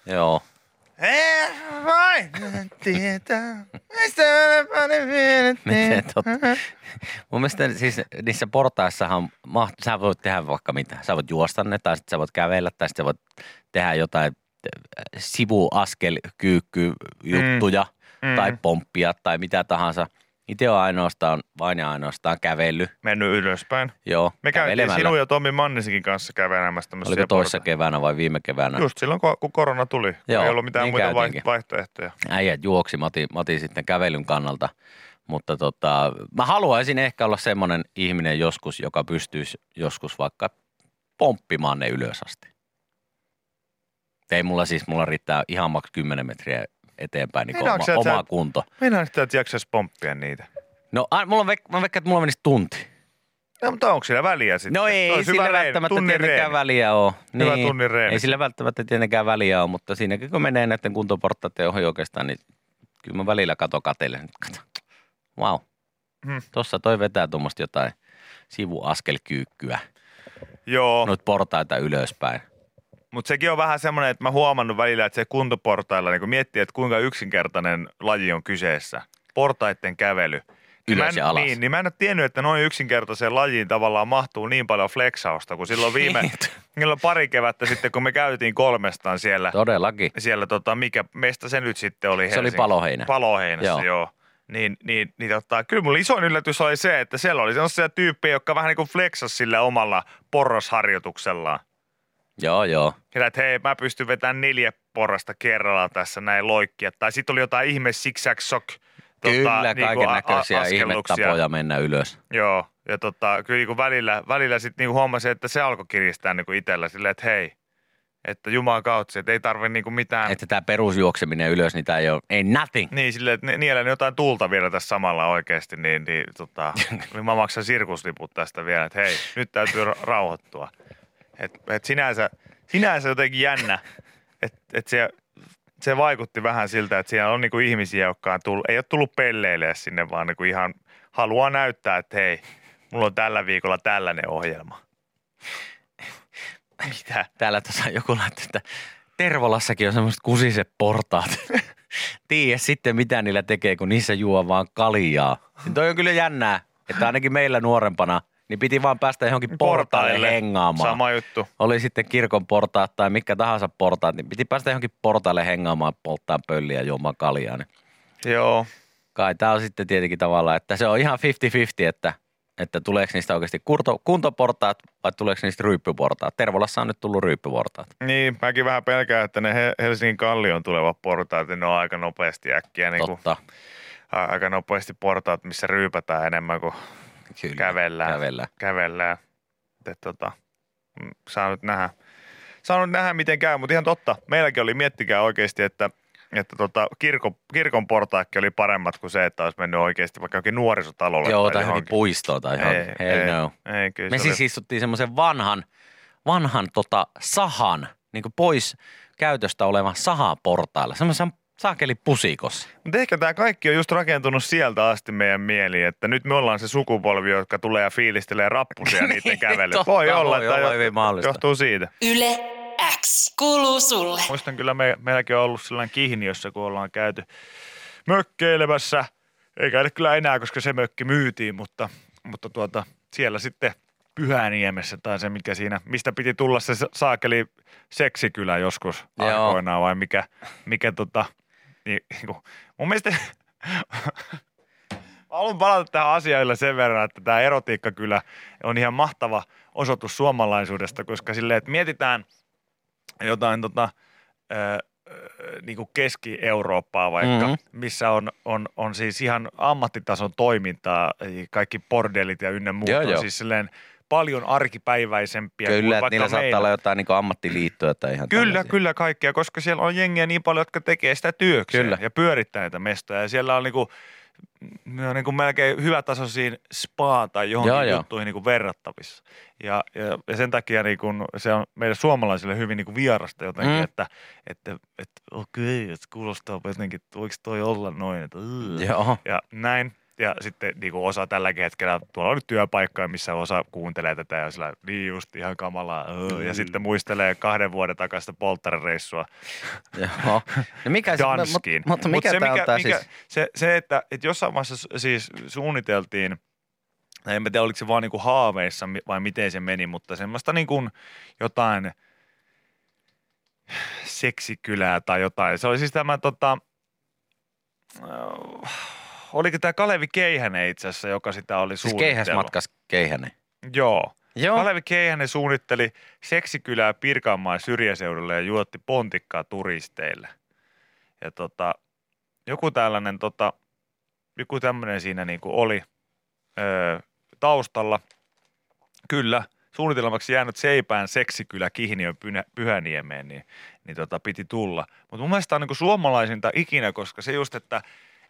Speaker 4: Joo.
Speaker 3: Ei vain tietää, mistä
Speaker 4: Miten totta? Mun mielestä siis niissä portaissahan maht, sä voit tehdä vaikka mitä. Sä voit juosta ne, tai sitten sä voit kävellä, tai sitten sä voit tehdä jotain äh, sivuaskelkyykky juttuja,
Speaker 3: Mm.
Speaker 4: tai pomppia, tai mitä tahansa. Itse on ainoastaan, vain ja ainoastaan kävellyt.
Speaker 3: Mennyt ylöspäin.
Speaker 4: Joo,
Speaker 3: Me käytiin sinun ja Tommi Mannisikin kanssa kävelemässä tämmöisiä
Speaker 4: Oliko toissa keväänä vai viime keväänä?
Speaker 3: Just silloin, kun kun korona tuli.
Speaker 4: Joo,
Speaker 3: ei ollut mitään
Speaker 4: niin
Speaker 3: muita
Speaker 4: käytiinkin.
Speaker 3: vaihtoehtoja.
Speaker 4: äijät juoksi Mati, Mati sitten kävelyn kannalta. Mutta tota, mä haluaisin ehkä olla semmoinen ihminen joskus, joka pystyisi joskus vaikka pomppimaan ne ylös asti. Ei mulla siis, mulla riittää ihan maks 10 metriä eteenpäin niin oma,
Speaker 3: että
Speaker 4: oma kunto.
Speaker 3: Meinaan sitä, että jaksaisi pomppia niitä.
Speaker 4: No a, mulla on veik- mä veikkaan, että mulla menisi tunti.
Speaker 3: No, mutta onko sillä väliä sitten?
Speaker 4: No ei
Speaker 3: Olisi
Speaker 4: sillä
Speaker 3: reeni,
Speaker 4: välttämättä
Speaker 3: tunnin
Speaker 4: tietenkään
Speaker 3: reeni.
Speaker 4: väliä ole.
Speaker 3: Hyvä tunnin reeni.
Speaker 4: Ei sillä välttämättä tietenkään väliä ole, mutta siinäkin kun menee näiden kuntoporttaiden ohi oikeastaan, niin kyllä mä välillä kato katelle. Kato. Wow.
Speaker 3: Hmm.
Speaker 4: Tuossa toi vetää tuommoista jotain sivuaskelkyykkyä,
Speaker 3: Joo,
Speaker 4: noita portaita ylöspäin.
Speaker 3: Mutta sekin on vähän semmoinen, että mä huomannut välillä, että se kuntoportailla, niin kun miettii, että kuinka yksinkertainen laji on kyseessä. Portaiden kävely. Niin
Speaker 4: Ylös ja alas.
Speaker 3: Niin, niin mä en ole tiennyt, että noin yksinkertaiseen lajiin tavallaan mahtuu niin paljon fleksausta, kun silloin viime,
Speaker 4: Niin.
Speaker 3: silloin pari kevättä sitten, kun me käytiin kolmestaan siellä,
Speaker 4: Todellakin.
Speaker 3: siellä tota, mikä meistä se nyt sitten oli
Speaker 4: Se oli Paloheinä.
Speaker 3: Paloheinässä, joo.
Speaker 4: Joo.
Speaker 3: joo. Niin, niin, niin tota, kyllä mun isoin yllätys oli se, että siellä oli sellaisia tyyppejä, jotka vähän niin kuin flexas sillä omalla porrasharjoituksellaan.
Speaker 4: Joo, joo.
Speaker 3: Sillä, että hei, mä pystyn vetämään neljä porrasta kerrallaan tässä näin loikkia. Tai sitten oli jotain ihme zigzag sock.
Speaker 4: Kyllä,
Speaker 3: niinku
Speaker 4: kaiken näköisiä
Speaker 3: a- askelluksia.
Speaker 4: ihmetapoja mennä ylös.
Speaker 3: Joo, ja tota, kyllä niin välillä, välillä sitten niin huomasin, että se alkoi kiristää niin itsellä silleen, että hei, että Jumalan kautta, että ei tarvi niin mitään.
Speaker 4: Että tämä perusjuokseminen ylös, niin tämä ei ole, ei nothing.
Speaker 3: Niin, silleen, että ne- niellä jotain tulta vielä tässä samalla oikeasti, niin, niin, tota, niin mä maksan sirkusliput tästä vielä, että hei, nyt täytyy ra- rauhoittua. Et, et sinänsä, sinänsä jotenkin jännä, että et se, se vaikutti vähän siltä, että siellä on niinku ihmisiä, jotka on tullut, ei ole tullut pelleilemään sinne, vaan niinku ihan haluaa näyttää, että hei, mulla on tällä viikolla tällainen ohjelma. Mitä?
Speaker 4: Täällä tuossa joku laittoi, että Tervolassakin on semmoiset kusiset portaat. Tiedä sitten, mitä niillä tekee, kun niissä juo vaan kaljaa. Niin toi on kyllä jännää, että ainakin meillä nuorempana, niin piti vaan päästä johonkin portaille hengaamaan.
Speaker 3: Sama juttu.
Speaker 4: Oli sitten kirkon portaat tai mikä tahansa portaat, niin piti päästä johonkin portaille hengaamaan, polttaa pölliä ja juomaan kaljaa. Niin
Speaker 3: Joo.
Speaker 4: kai tämä on sitten tietenkin tavallaan, että se on ihan 50-50, että, että tuleeko niistä oikeasti kurto, kuntoportaat vai tuleeko niistä ryyppyportaat. Tervolassa on nyt tullut ryyppyportaat.
Speaker 3: Niin, mäkin vähän pelkään, että ne He- Helsingin kallion tulevat portaat, niin ne on aika nopeasti äkkiä, niin
Speaker 4: Totta,
Speaker 3: a- aika nopeasti portaat, missä ryypätään enemmän kuin
Speaker 4: kyllä.
Speaker 3: kävellään.
Speaker 4: Kävellään.
Speaker 3: kävellään. Et, tota, mm, saa nyt nähdä, saa nyt nähdä miten käy, mutta ihan totta. Meilläkin oli, miettikää oikeasti, että, että tota, kirkon, kirkon portaakki oli paremmat kuin se, että olisi mennyt oikeasti vaikka johonkin nuorisotalolle.
Speaker 4: Joo,
Speaker 3: tai
Speaker 4: tai johonkin puistoon tai johonkin.
Speaker 3: ei,
Speaker 4: Hell
Speaker 3: ei,
Speaker 4: no.
Speaker 3: ei, kyllä
Speaker 4: Me
Speaker 3: se
Speaker 4: siis
Speaker 3: oli,
Speaker 4: istuttiin semmoisen vanhan, vanhan tota sahan, niin pois käytöstä olevan sahan portailla, semmoisen saakeli pusikossa.
Speaker 3: Mutta ehkä tämä kaikki on just rakentunut sieltä asti meidän mieliin, että nyt me ollaan se sukupolvi, jotka tulee ja fiilistelee rappusia niiden kävelyä.
Speaker 4: Totta,
Speaker 3: Voi olla,
Speaker 4: voi
Speaker 3: että
Speaker 4: olla
Speaker 3: jo-
Speaker 4: hyvin mahdollista.
Speaker 3: johtuu siitä.
Speaker 2: Yle X kuuluu sulle.
Speaker 3: Muistan kyllä, me, meilläkin on ollut sellainen kihniössä, kun ollaan käyty mökkeilemässä. Ei käydä kyllä enää, koska se mökki myytiin, mutta, mutta tuota, siellä sitten Pyhäniemessä tai se, mikä siinä, mistä piti tulla se sa- saakeli seksikylä joskus
Speaker 4: Joo.
Speaker 3: aikoinaan vai mikä, mikä tota, niin, niin kuin, mun mielestä Mä haluan palata tähän asiaan sen verran, että tämä erotiikkakylä on ihan mahtava osoitus suomalaisuudesta, koska silleen, että mietitään jotain tota, ö, niin kuin Keski-Eurooppaa vaikka,
Speaker 4: Mhm.
Speaker 3: mm-hmm. missä on, on, on siis ihan ammattitason toimintaa, kaikki bordellit ja ynnä muut
Speaker 4: Joo, joo.
Speaker 3: siis silleen paljon arkipäiväisempiä kuin
Speaker 4: Kyllä, että
Speaker 3: vaikka
Speaker 4: niillä saattaa
Speaker 3: meillä.
Speaker 4: olla jotain niin ammattiliittoja tai ihan
Speaker 3: Kyllä,
Speaker 4: tällaisia.
Speaker 3: kyllä kaikkea, koska siellä on jengiä niin paljon, jotka tekee sitä työkseen
Speaker 4: Kyllä.
Speaker 3: ja pyörittää näitä mestoja. Ja siellä on niinku, ne on niinku melkein hyvätasoisiin spa tai johonkin
Speaker 4: Joo,
Speaker 3: joo,
Speaker 4: joo.
Speaker 3: juttuihin niinku verrattavissa. Ja, ja, ja sen takia niinku, se on meille suomalaisille hyvin niinku vierasta jotenkin,
Speaker 4: Mm.
Speaker 3: että, että, että okei, että kuulostaa jotenkin, että voiko toi olla noin. Että.
Speaker 4: Joo,
Speaker 3: ja näin. Ja sitten niin kuin osa tälläkin hetkellä, tuolla on nyt työpaikkoja, missä osa kuuntelee tätä ja sillä niin just ihan kamalaa. öö, Ja
Speaker 4: Mm.
Speaker 3: sitten muistelee kahden vuoden takaista polttarireissua
Speaker 4: Joo. No mikä se,
Speaker 3: Danskiin.
Speaker 4: mutta, mutta mikä,
Speaker 3: se,
Speaker 4: tämä
Speaker 3: mikä,
Speaker 4: siis?
Speaker 3: se, se, että, että jossain vaiheessa siis suunniteltiin, en mä tiedä oliko se vaan niin kuin haaveissa vai miten se meni, mutta semmoista niin kuin jotain seksikylää tai jotain. Se oli siis tämä tota, oliko tämä Kalevi Keihänen itse asiassa, joka sitä oli
Speaker 4: Siis
Speaker 3: suunnitellut.
Speaker 4: keihäsmatkas keihänen.
Speaker 3: Joo.
Speaker 4: Joo.
Speaker 3: Kalevi Keihänen suunnitteli seksikylää Pirkanmaan syrjäseudulle ja juotti pontikkaa turisteille. Ja tota, joku tällainen, tota, joku tämmöinen siinä niin kuin oli öö, taustalla. Kyllä, suunnitelmaksi jäänyt Seipään seksikylä Kihniön Pynä- Pyhäniemeen, niin, niin tota, piti tulla. Mutta mun mielestä tämä on niin kuin suomalaisinta ikinä, koska se just, että,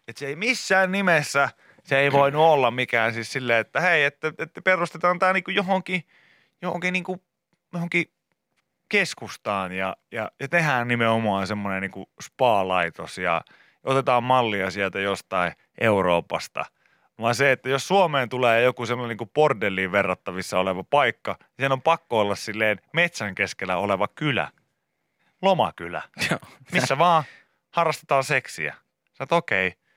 Speaker 3: että se ei missään nimessä, se ei voinut olla mikään siis silleen, että hei, että, että perustetaan tämä niin johonkin, johonkin, niin kuin, johonkin keskustaan ja, ja, ja tehdään nimenomaan semmoinen niin spa-laitos ja otetaan mallia sieltä jostain Euroopasta. Vaan se, että jos Suomeen tulee joku semmoinen niin bordelliin verrattavissa oleva paikka, niin sen on pakko olla silleen metsän keskellä oleva kylä. Lomakylä.
Speaker 4: Joo.
Speaker 3: Missä vaan harrastetaan seksiä. Sä okei. Okay.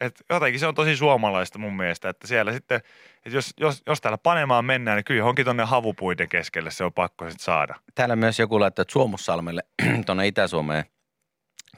Speaker 3: Et jotenkin se on tosi suomalaista mun mielestä, että siellä sitten, että jos, jos, jos täällä panemaan mennään, niin kyllä johonkin tonne havupuiden keskelle se on pakko sitten saada.
Speaker 4: Täällä myös joku laittaa, että Suomussalmelle tuonne Itä-Suomeen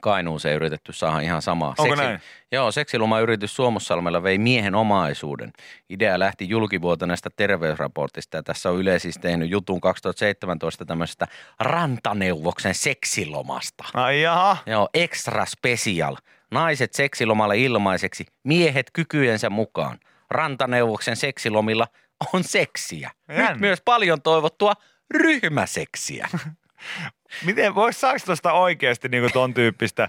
Speaker 4: Kainuuseen yritetty saada ihan samaa.
Speaker 3: Onko näin?
Speaker 4: Joo, seksilomayritys Suomussalmella vei miehen omaisuuden. Idea lähti julkivuotaneesta terveysraportista ja tässä on Yle siis tehnyt jutun 2017 tämmöisestä rantaneuvoksen seksilomasta.
Speaker 3: Ai jaha.
Speaker 4: Joo, extra special. Naiset seksilomalle ilmaiseksi, miehet kykyjensä mukaan. Rantaneuvoksen seksilomilla on seksiä. Nyt myös paljon toivottua ryhmäseksiä.
Speaker 3: Miten vois saaks tuosta oikeasti niinku ton tyyppistä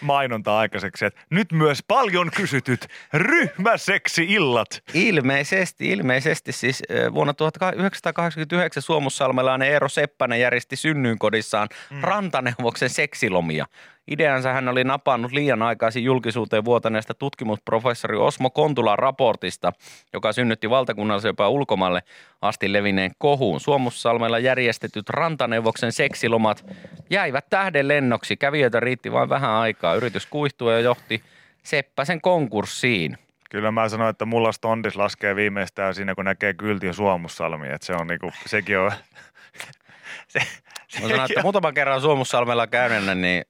Speaker 3: mainontaa aikaiseksi, että nyt myös paljon kysytyt ryhmäseksi-illat.
Speaker 4: Ilmeisesti, ilmeisesti siis vuonna 1989 Suomussalmelainen Eero Seppänen järjesti synnyinkodissaan mm. rantaneuvoksen seksilomia. Ideansa hän oli napannut liian aikaisin julkisuuteen vuotaneesta tutkimusprofessori Osmo Kontulan raportista, joka synnytti valtakunnallisen jopa ulkomaille asti levinneen kohuun. Suomussalmella järjestetyt rantaneuvoksen seksilomat jäivät tähden lennoksi. Kävijöitä riitti vain vähän aikaa. Yritys kuihtui ja johti Seppäsen konkurssiin.
Speaker 3: Kyllä mä sanoin, että mulla stondis laskee viimeistään siinä, kun näkee kyltiä Suomussalmi, että se on niinku, sekin on... se,
Speaker 4: Mä
Speaker 3: sekin
Speaker 4: sanoin, että
Speaker 3: on-
Speaker 4: muutaman kerran Suomussalmella käyneenä, niin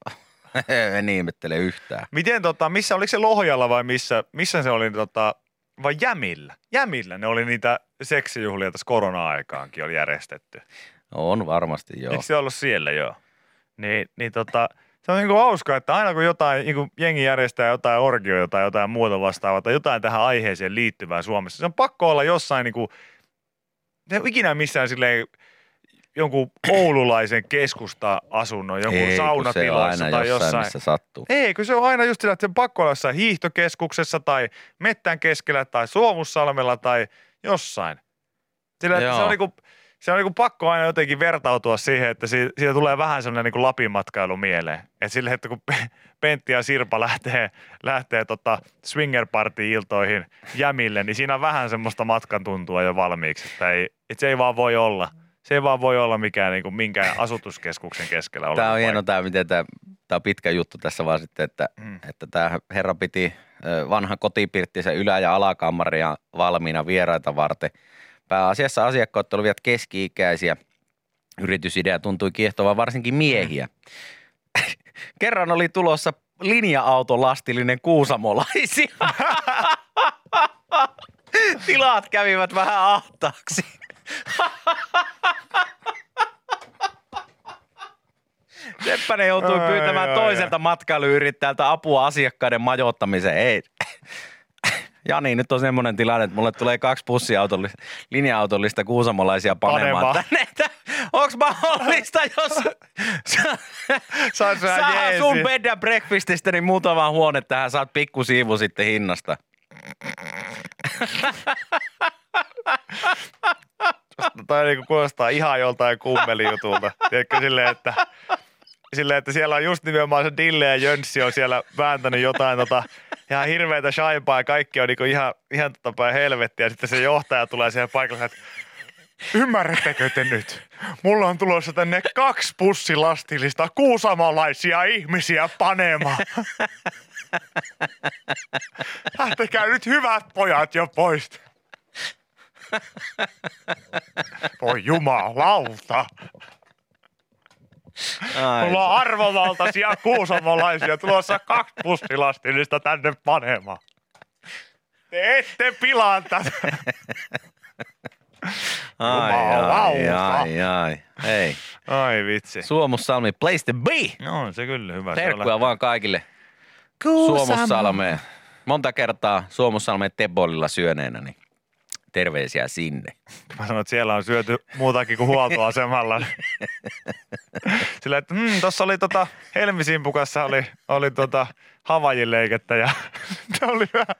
Speaker 4: en ihmettele yhtään.
Speaker 3: Miten tota, missä, oliko se Lohjalla vai missä, missä se oli tota, vai Jämillä? Jämillä ne oli niitä seksijuhlia tässä korona-aikaankin oli järjestetty.
Speaker 4: On varmasti joo.
Speaker 3: Eikö se ollut siellä joo? Niin, niin tota, se on niinku hauskaa, että aina kun jotain, niinku jengi järjestää jotain orgioita tai jotain muuta vastaavaa tai jotain tähän aiheeseen liittyvää Suomessa, se on pakko olla jossain niinku, se ole ikinä missään silleen jonkun oululaisen keskusta-asunnon, jonkun
Speaker 4: Ei, on
Speaker 3: saunatilassa tai
Speaker 4: jossain,
Speaker 3: jossain.
Speaker 4: missä sattuu.
Speaker 3: Ei, kun se on aina just sillä, että se on pakko olla jossain hiihtokeskuksessa tai mettän keskellä tai Suomussalmella tai jossain. Sillä, se on, niinku, se on niinku pakko aina jotenkin vertautua siihen, että siitä, siitä tulee vähän sellainen niinku Lapin matkailu mieleen. Että sille, että kun Pe- Pentti ja Sirpa lähtee, lähtee tota swinger party iltoihin jämille, niin siinä on vähän semmoista matkan tuntua jo valmiiksi. Että, ei, että se ei vaan voi olla. Se ei vaan voi olla mikään niinku, minkään asutuskeskuksen keskellä
Speaker 4: Tämä on hieno
Speaker 3: paikka.
Speaker 4: tämä, miten tämä, tämä on pitkä juttu tässä vaan sitten, että,
Speaker 3: Mm.
Speaker 4: että tämä herra piti ö, vanha kotipirttinsä ylä- ja alakammaria valmiina vieraita varten. Pääasiassa asiakkaat olivat keski-ikäisiä. Yritysidea tuntui kiehtovan varsinkin miehiä. Kerran oli tulossa linja-autolastillinen kuusamolaisia. Tilat kävivät vähän ahtaaksi. Seppänen joutui pyytämään toiselta matkailuyrittäjältä apua asiakkaiden majoittamiseen. Ei. Jani, nyt on semmoinen tilanne, että mulle tulee kaksi bussiautollista, linja-autollista kuusamolaisia panemaan tänne. Että onks mahdollista, jos saa
Speaker 3: jeesi.
Speaker 4: sun bed and breakfastista, niin muutama huone tähän, saat pikku siivu sitten hinnasta.
Speaker 3: tai niinku kuulostaa ihan joltain kummelijutulta. Tiedätkö silleen, että
Speaker 1: silleen, että siellä on just nimenomaan se Dille ja Jönssi on siellä vääntänyt jotain tota, ihan hirveätä shaipaa ja kaikki on niinku ihan, ihan tota päin helvettiä. Sitten se johtaja tulee siihen paikalle, että ymmärrättekö te nyt? Mulla on tulossa tänne kaksi pussilastillista kuusamalaisia ihmisiä panemaan. Lähtekää nyt hyvät pojat jo pois. Voi jumalauta.
Speaker 4: Ai,
Speaker 1: Mulla on arvovaltaisia kuusamolaisia tulossa kaksi pussilastillista tänne panemaan. Te ette pilaa tätä.
Speaker 4: ai, ai, ai, ai. Hei,
Speaker 1: Ai vitsi.
Speaker 4: Suomussalmi, place to be.
Speaker 1: No on se kyllä hyvä.
Speaker 4: Terkkuja vaan kaikille Suomussalmeen. Monta kertaa Suomussalmeen Tebolilla syöneenä, niin terveisiä sinne.
Speaker 1: Mä sanoin, että siellä on syöty muutakin kuin huoltoasemalla. Sillä, että mm, tuossa oli tota, Helmisimpukassa oli, oli tota havajileikettä ja se oli vähän,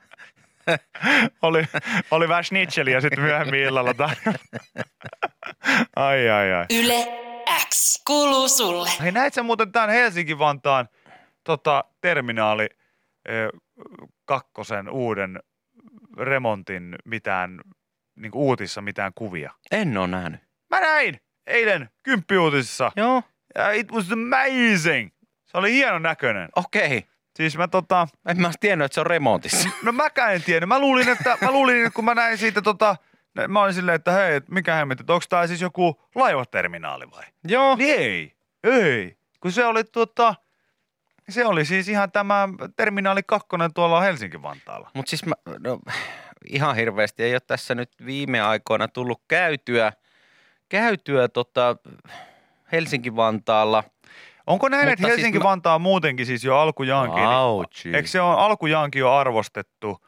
Speaker 1: oli, oli vähän schnitzeliä sitten myöhemmin illalla. tarjolla. ai, ai, ai.
Speaker 2: Yle X kuuluu sulle.
Speaker 1: Hei, näit sä muuten tämän Helsinki-Vantaan tota, terminaali ö, kakkosen uuden remontin mitään, niin uutissa mitään kuvia?
Speaker 4: En ole nähnyt.
Speaker 1: Mä näin eilen kymppiuutisissa.
Speaker 4: Joo,
Speaker 1: Ja it was amazing. Se oli hieno näköinen.
Speaker 4: okei.
Speaker 1: Siis mä tota,
Speaker 4: En mä tiennyt, että se on remontissa.
Speaker 1: no mäkään en tiennyt. Mä luulin, että, mä luulin, että kun mä näin siitä tota, mä olin silleen, että hei, mikä hemmetti, että onko tää siis joku laivaterminaali vai?
Speaker 4: Joo.
Speaker 1: Niin ei, ei. Kun se oli tota, se oli siis ihan tämä terminaali kakkonen tuolla Helsinki-Vantaalla.
Speaker 4: Mutta siis mä, no, ihan hirveästi ei ole tässä nyt viime aikoina tullut käytyä, käytyä tota Helsinki-Vantaalla.
Speaker 1: Onko näin, että
Speaker 4: siis
Speaker 1: Helsinki-Vantaa on muutenkin siis jo alkujaankin? niin-
Speaker 4: Auchi.
Speaker 1: Eikö se ole alkujaankin jo arvostettu,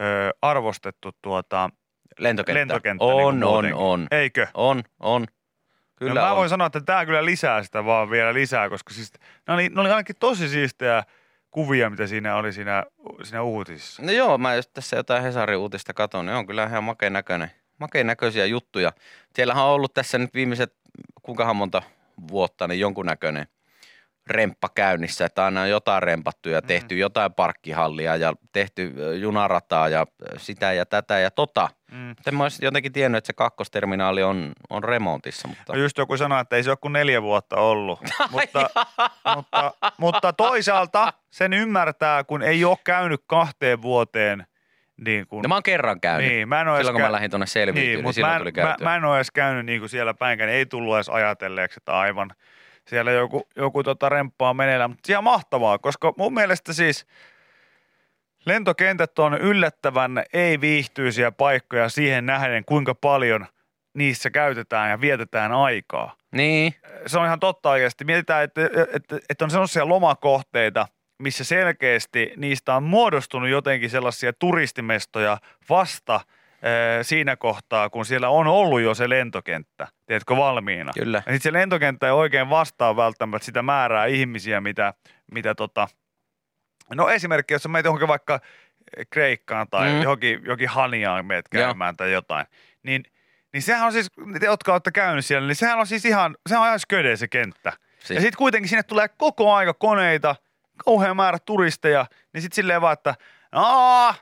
Speaker 1: ö, arvostettu tuota,
Speaker 4: Lentokenttä.
Speaker 1: lentokenttä?
Speaker 4: On,
Speaker 1: niin
Speaker 4: on,
Speaker 1: muutenkin?
Speaker 4: on.
Speaker 1: Eikö?
Speaker 4: On, on.
Speaker 1: Kyllä
Speaker 4: Kyllä
Speaker 1: no, mä
Speaker 4: on.
Speaker 1: voin sanoa, että tämä kyllä lisää sitä vaan vielä lisää, koska siis ne oli, ne oli ainakin tosi siistejä kuvia, mitä siinä oli siinä, siinä uutisissa.
Speaker 4: No joo, mä just tässä jotain Hesarin uutista katon, niin on kyllä ihan makeen näköinen. Makeen näköisiä juttuja. Siellähän on ollut tässä nyt viimeiset, kuinkahan monta vuotta, niin jonkunnäköinen remppa käynnissä, että aina on jotain rempattu ja tehty jotain parkkihallia ja tehty junarataa ja sitä ja tätä ja tota.
Speaker 1: Mm.
Speaker 4: En mä olisi jotenkin tiennyt, että se kakkosterminaali on, on remontissa, mutta
Speaker 1: No just joku sanoi, että ei se ole kuin neljä vuotta ollut, mutta, mutta, mutta toisaalta sen ymmärtää, kun ei ole käynyt kahteen vuoteen. Niin kun,
Speaker 4: no mä oon kerran käynyt.
Speaker 1: niin, mä en
Speaker 4: Silloin kun mä lähdin tuonne selviytyyn, niin, niin silloin
Speaker 1: mä,
Speaker 4: tuli
Speaker 1: mä, mä, en ole edes käynyt niin kuin siellä päinkään, niin ei tullut edes ajatelleeksi, että aivan siellä joku, joku tota remppaa meneillään. Mutta ihan mahtavaa, koska mun mielestä siis lentokentät on yllättävän ei-viihtyisiä paikkoja siihen nähden, kuinka paljon niissä käytetään ja vietetään aikaa.
Speaker 4: Niin,
Speaker 1: Se on ihan totta oikeasti. Mietitään, että, että, että on sellaisia lomakohteita, missä selkeästi niistä on muodostunut jotenkin sellaisia turistimestoja vasta eh, siinä kohtaa, kun siellä on ollut jo se lentokenttä, tiedätkö, valmiina.
Speaker 4: kyllä.
Speaker 1: Ja sitten se lentokenttä ei oikein vastaa välttämättä sitä määrää ihmisiä, mitä, mitä tota, no esimerkki, jos sä menet johonkin vaikka Kreikkaan tai
Speaker 4: Mm.
Speaker 1: johonkin, johonkin Haniaan meet
Speaker 4: Joo.
Speaker 1: käymään tai jotain, niin, niin sehän on siis, te jotka olette käynyt siellä, niin sehän on siis ihan, sehän on ihan sköde se kenttä.
Speaker 4: Siis,
Speaker 1: Ja sitten kuitenkin sinne tulee koko aika koneita, kauhean määrä turisteja, niin sitten silleen vaan, että Aa,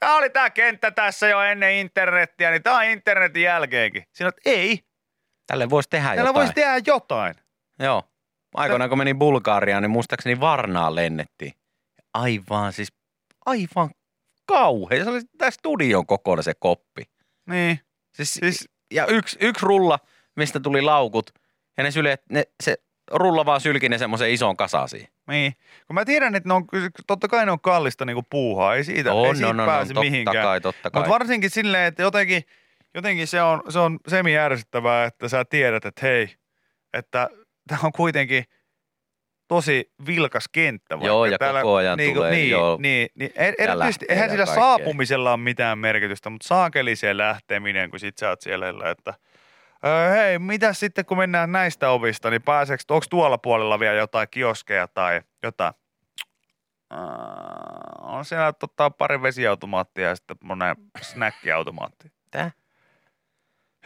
Speaker 1: tää oli tää kenttä tässä jo ennen internettiä, niin tää on internetin jälkeenkin. Siinä on, että ei,
Speaker 4: tälle voisi tehdä
Speaker 1: täällä
Speaker 4: jotain.
Speaker 1: voisi tehdä jotain.
Speaker 4: Joo. Aikoinaan kun menin Bulgariaan, niin muistaakseni Varnaan lennettiin. Aivan siis, aivan kauhean. Se oli tää studion kokoinen se koppi.
Speaker 1: Niin,
Speaker 4: Siis,
Speaker 1: siis
Speaker 4: ja yksi, yksi rulla, mistä tuli laukut, ja ne syle, ne, se rulla vaan sylki ne semmoisen ison kasasiin.
Speaker 1: Niin. Kun mä tiedän, että ne on, totta kai ne on kallista niinku puuhaa, ei siitä, ei
Speaker 4: On,
Speaker 1: siitä
Speaker 4: on, on, on,
Speaker 1: pääse
Speaker 4: totta
Speaker 1: mihinkään.
Speaker 4: kai, totta kai.
Speaker 1: Mutta varsinkin silleen, että jotenkin, jotenkin se on, se on semi-ärsyttävää, että sä tiedät, että hei, että tämä on kuitenkin tosi vilkas kenttä. Vaikka
Speaker 4: Joo, ja
Speaker 1: täällä,
Speaker 4: koko ajan
Speaker 1: niin,
Speaker 4: tulee,
Speaker 1: niin,
Speaker 4: joo.
Speaker 1: Niin, niin, er, erityisesti, eihän sillä
Speaker 4: kaikkea.
Speaker 1: saapumisella ole mitään merkitystä, mutta saakeli se lähteminen, kun sit sä oot siellä, että öö, hei, mitä sitten kun mennään näistä ovista, niin pääseekö, onko tuolla puolella vielä jotain kioskeja tai jotain? Öö, on siellä tota, pari vesiautomaattia ja sitten monen snäkkiautomaatti.
Speaker 4: Tää?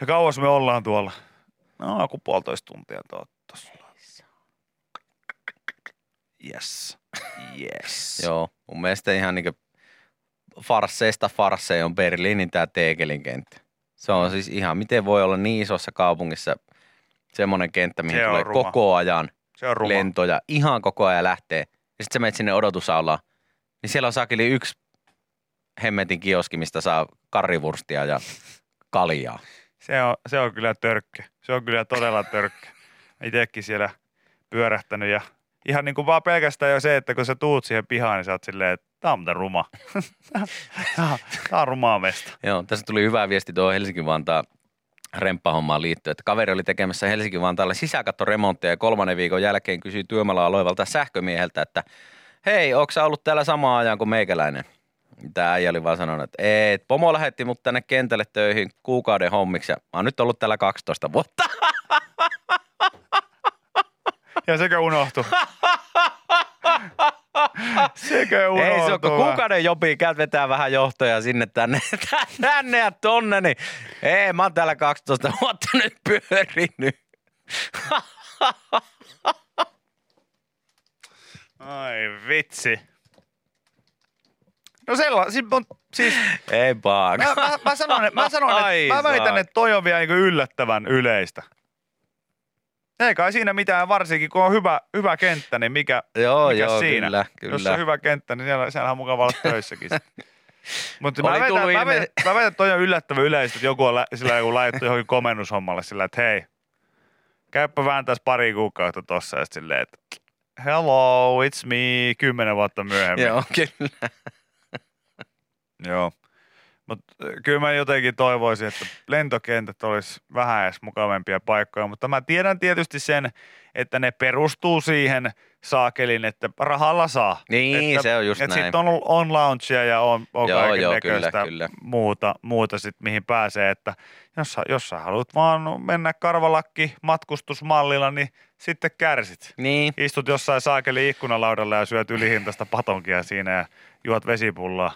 Speaker 1: Ja kauas me ollaan tuolla? No, joku puolitoista tuntia tuo- tossa. Yes. Yes.
Speaker 4: Joo, mun mielestä ihan niinku farsseista farsseja on Berliinin tää Tegelin kenttä. Se on siis ihan, miten voi olla niin isossa kaupungissa semmoinen kenttä, mihin tulee
Speaker 1: ruma.
Speaker 4: koko ajan
Speaker 1: Se on ruma.
Speaker 4: lentoja, ihan koko ajan lähtee. Ja sitten sä menet sinne odotusaulaan, niin siellä on saakeli yksi hemmetin kioski, mistä saa karrivurstia ja kaljaa.
Speaker 1: Se on, se on kyllä törkkö. Se on kyllä todella törkkö. Itekin siellä pyörähtänyt ja ihan niin kuin vaan pelkästään jo se, että kun sä tuut siihen pihaan, niin sä oot silleen, että tää on muuten ruma. tää, on- rumaa mesta.
Speaker 4: Joo, tässä tuli hyvä viesti tuohon Helsinki-Vantaan remppahommaan liittyen, että kaveri oli tekemässä Helsinki-Vantaalle sisäkattoremonttia ja kolmannen viikon jälkeen kysyi työmaalla olevalta sähkömieheltä, että hei, onko sä ollut täällä samaan ajan kuin meikäläinen? Tämä äijä oli vaan sanonut, että ei, pomo lähetti mut tänne kentälle töihin kuukauden hommiksi ja mä oon nyt ollut täällä 12 vuotta.
Speaker 1: Ja sekö unohtu? sekö unohtu?
Speaker 4: Ei se ole, kun kuukauden jopi, käyt vetää vähän johtoja sinne tänne, tänne ja tonne, niin ei, mä oon täällä 12 vuotta nyt pyörinyt.
Speaker 1: Ai vitsi. No sellainen, siis, on- siis
Speaker 4: Ei vaan.
Speaker 1: mä, mä, mä sanon, että, mä, sanon, että, mä väitän, että toi on vielä niin yllättävän yleistä. Ei kai siinä mitään, varsinkin kun on hyvä, hyvä kenttä, niin mikä,
Speaker 4: Joo,
Speaker 1: mikä
Speaker 4: joo,
Speaker 1: siinä?
Speaker 4: kyllä,
Speaker 1: Jos
Speaker 4: kyllä.
Speaker 1: on hyvä kenttä, niin siellä, siellä on mukava olla töissäkin. Mutta mä
Speaker 4: tullut
Speaker 1: mä, väitän, mä että toi on yllättävän yleistä, että joku on lä- sillä joku laitettu johonkin komennushommalle sillä, että hei, käyppä vääntäis pari kuukautta tossa ja silleen, että hello, it's me, kymmenen vuotta myöhemmin.
Speaker 4: Joo, kyllä.
Speaker 1: Joo. Mutta kyllä mä jotenkin toivoisin, että lentokentät olisi vähän edes mukavempia paikkoja, mutta mä tiedän tietysti sen, että ne perustuu siihen saakelin, että rahalla saa.
Speaker 4: Niin,
Speaker 1: että,
Speaker 4: se on just
Speaker 1: että
Speaker 4: näin.
Speaker 1: Sitten on, on loungea ja on, on
Speaker 4: Joo,
Speaker 1: kaiken
Speaker 4: joo,
Speaker 1: näköistä
Speaker 4: kyllä, kyllä.
Speaker 1: muuta, muuta sit, mihin pääsee, että jos, jos sä haluat vaan mennä karvalakki matkustusmallilla, niin sitten kärsit.
Speaker 4: Niin,
Speaker 1: Istut jossain saakeli ikkunalaudalla ja syöt ylihintaista patonkia siinä ja juot vesipulloa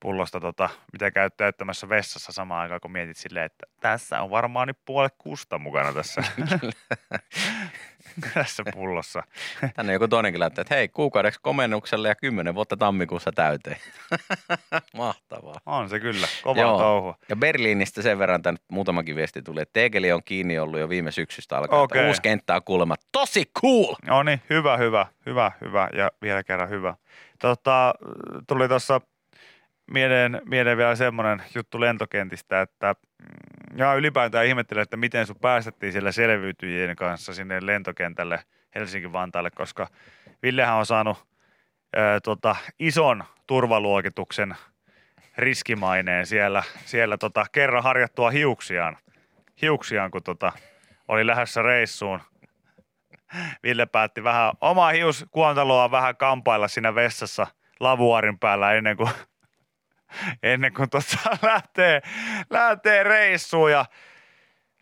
Speaker 1: pullosta, tota, mitä käyt täyttämässä vessassa samaan aikaan, kun mietit silleen, että tässä on varmaan nyt puolet kusta mukana tässä, tässä pullossa.
Speaker 4: tänne joku toinenkin laittaa, että hei, kuukaudeksi komennukselle ja kymmenen vuotta tammikuussa täyteen. Mahtavaa.
Speaker 1: On se kyllä, kova
Speaker 4: Joo.
Speaker 1: touhua.
Speaker 4: Ja Berliinistä sen verran tänne muutamakin viesti tuli, että Tegeli on kiinni ollut jo viime syksystä alkaen. Okay. Uusi kenttä on kuulemma tosi cool.
Speaker 1: No niin, hyvä, hyvä, hyvä, hyvä ja vielä kerran hyvä. Tota, tuli tuossa mieleen, mieleen vielä semmoinen juttu lentokentistä, että mm, ja ylipäätään ihmettelen, että miten sun päästettiin siellä selviytyjien kanssa sinne lentokentälle Helsinki-Vantaalle, koska Villehän on saanut ää, tota, ison turvaluokituksen riskimaineen siellä, siellä tota, kerran harjattua hiuksiaan, hiuksiaan kun tota, oli lähdössä reissuun. Ville päätti vähän omaa hiuskuontaloa vähän kampailla siinä vessassa lavuaarin päällä ennen kuin, ennen kuin tota lähtee, lähtee reissuun ja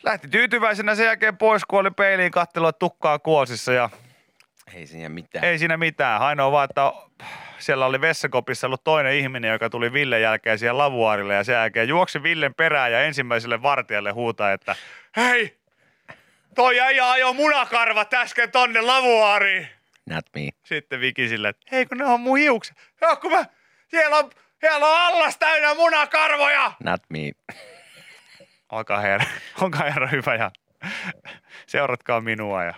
Speaker 1: lähti tyytyväisenä sen jälkeen pois, kun oli peiliin kattelua tukkaa kuosissa ja
Speaker 4: Ei siinä mitään.
Speaker 1: ei siinä mitään. Ainoa vaan, että siellä oli vessakopissa ollut toinen ihminen, joka tuli Villen jälkeen siihen lavuaarille ja sen jälkeen juoksi Villen perään ja ensimmäiselle vartijalle huutaa, että hei, toi äijä ajoi munakarvat äsken tonne lavuaariin.
Speaker 4: Not me.
Speaker 1: Sitten Viki sille, että hei kun ne on mun hiukset. Joo, kun mä, siellä on, siellä on allas täynnä munakarvoja.
Speaker 4: Not me.
Speaker 1: Olkaa herra, olkaa herra hyvä ja seuratkaa minua ja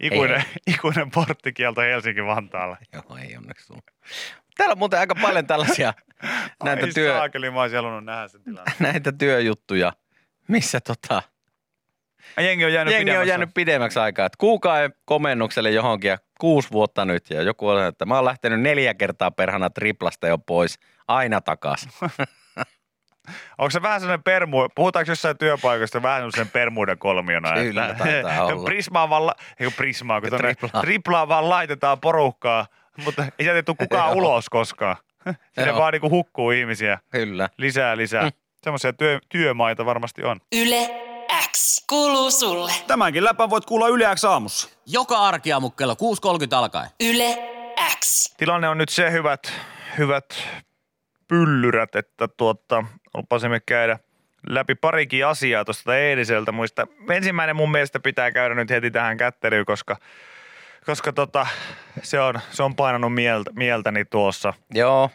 Speaker 1: ikuinen, ikuinen porttikielto Helsinki-Vantaalle.
Speaker 4: Joo, ei onneksi tullut. Täällä on muuten aika paljon tällaisia näitä,
Speaker 1: Ai
Speaker 4: työ,
Speaker 1: saakeli, mä nähdä sen
Speaker 4: näitä työjuttuja, missä tota,
Speaker 1: Jengi on jäänyt
Speaker 4: jengi on
Speaker 1: pidemmässä.
Speaker 4: jäänyt pidemmäksi aikaa. Kuukauden komennukselle johonkin ja kuusi vuotta nyt. Ja joku on, että mä oon lähtenyt neljä kertaa perhana triplasta jo pois. Aina takas.
Speaker 1: Onko se vähän sellainen permu, puhutaanko jossain työpaikasta vähän sellaisen permuuden kolmiona?
Speaker 4: Kyllä, taitaa olla.
Speaker 1: Prismaa vaan, la- ei prismaa, kun tuonne
Speaker 4: Triplaa.
Speaker 1: triplaa vaan laitetaan porukkaa, mutta ei sieltä tule kukaan ulos koskaan. Sinne vaan niinku hukkuu ihmisiä
Speaker 4: Kyllä.
Speaker 1: lisää lisää.
Speaker 4: Mm.
Speaker 1: Semmoisia työ, työmaita varmasti on.
Speaker 2: Yle X kuuluu sulle.
Speaker 5: Tämänkin läpän voit kuulla Yle X aamussa.
Speaker 6: Joka arkiaamu kello 6.30 alkaen.
Speaker 2: Yle X.
Speaker 1: Tilanne on nyt se hyvät, hyvät pyllyrät, että tuota, lupasimme käydä läpi parikin asiaa tuosta eiliseltä muista. Ensimmäinen mun mielestä pitää käydä nyt heti tähän kättelyyn, koska
Speaker 3: koska tota, se, on, se on painanut mieltä, mieltäni tuossa
Speaker 4: Joo,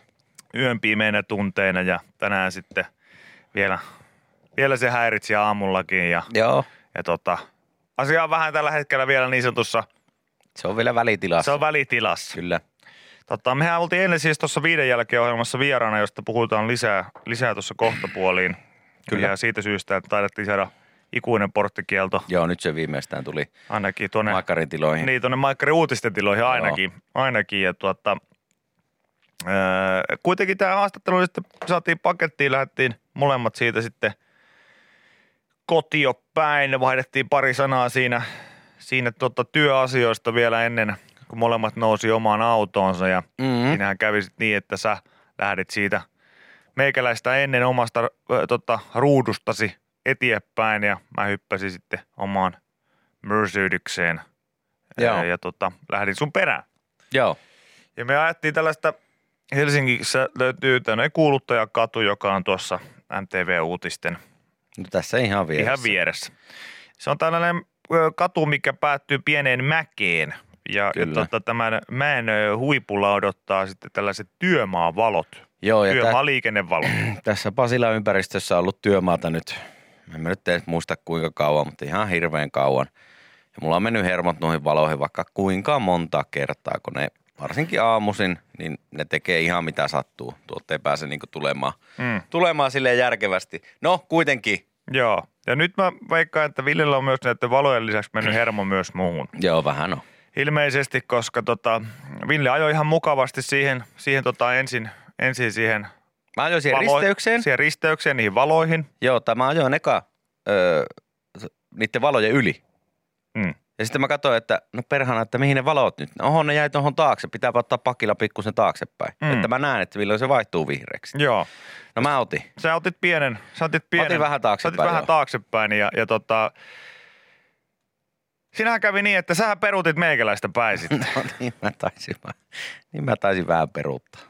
Speaker 3: yön pimeinä tunteina ja tänään sitten vielä, vielä se häiritsi aamullakin ja,
Speaker 4: joo.
Speaker 3: ja tota, asia on vähän tällä hetkellä vielä niin sanotussa,
Speaker 4: Se on vielä välitilassa.
Speaker 3: se on välitilassa.
Speaker 4: Kyllä.
Speaker 3: Tota, mehän oltiin ennen siis tuossa viiden jälkeen ohjelmassa vieraana, josta puhutaan lisää, lisää tuossa kohtapuoliin.
Speaker 4: Kyllä.
Speaker 3: Ja siitä syystä, että taidettiin saada ikuinen porttikielto
Speaker 4: Joo, nyt se viimeistään tuli
Speaker 3: ainakin tuonne,
Speaker 4: Makarin tiloihin.
Speaker 3: niin, tuonne Maikkari uutisten tiloihin ainakin. ainakin. Ja tuota, öö, kuitenkin tämä haastattelu sitten saatiin pakettiin, lähdettiin molemmat siitä sitten kotio päin. Vaihdettiin pari sanaa siinä, siinä tota työasioista vielä ennen, kun molemmat nousi omaan autoonsa ja
Speaker 4: Mm-hmm.
Speaker 3: Siinähän kävi sit niin, että sä lähdit siitä meikäläistä ennen omasta ö, tota, ruudustasi eteenpäin ja mä hyppäsin sitten omaan Mercedekseen
Speaker 4: Joo.
Speaker 3: ja, ja tota, lähdin sun perään.
Speaker 4: Joo.
Speaker 3: Ja me ajettiin tällaista, Helsingissä löytyy tämmöinen kuuluttajakatu, joka on tuossa MTV-uutisten
Speaker 4: No tässä ihan vieressä.
Speaker 3: ihan vieressä. Se on tällainen katu, mikä päättyy pieneen mäkeen. Ja, ja tota, tämän mäen huipulla odottaa sitten tällaiset työmaavalot,
Speaker 4: Joo, ja tä-
Speaker 3: työmaaliikennevalot.
Speaker 4: tässä Pasilan ympäristössä on ollut työmaata nyt. En mä nyt edes muista kuinka kauan, mutta ihan hirveän kauan. Ja mulla on mennyt hermot noihin valoihin vaikka kuinka monta kertaa, kun ne varsinkin aamuisin, niin ne tekee ihan mitä sattuu. Tuolta ei pääse niinku tulemaan,
Speaker 3: Mm.
Speaker 4: tulemaan silleen järkevästi. No kuitenkin.
Speaker 3: Joo. Ja nyt mä veikkaan, että Villellä on myös näiden valojen lisäksi mennyt hermo myös muuhun.
Speaker 4: Joo, vähän on.
Speaker 3: Ilmeisesti, koska tota, Ville ajoi ihan mukavasti siihen, siihen tota ensin, ensin siihen,
Speaker 4: Mä ajoin siihen
Speaker 3: valo-
Speaker 4: risteykseen.
Speaker 3: siihen risteykseen, niihin valoihin.
Speaker 4: Joo, tai mä ajoin eka öö, niiden valojen yli.
Speaker 3: Mm.
Speaker 4: Ja sitten mä katsoin, että no perhana, että mihin ne valot nyt. Oho, ne jäi tuohon taakse. Pitää ottaa pakilla pikkusen taaksepäin.
Speaker 3: Mm.
Speaker 4: Että mä näen, että milloin se vaihtuu vihreäksi.
Speaker 3: Joo.
Speaker 4: No mä otin.
Speaker 3: Sä otit pienen, sä otit pienen.
Speaker 4: Otin vähän
Speaker 3: Sä
Speaker 4: taaksepäin,
Speaker 3: otit vähän
Speaker 4: joo.
Speaker 3: taaksepäin ja, ja tota, Sinähän kävi niin, että sähän peruutit meikäläistä päin sitten.
Speaker 4: No niin mä taisin, vähän- niin mä taisin vähän peruuttaa.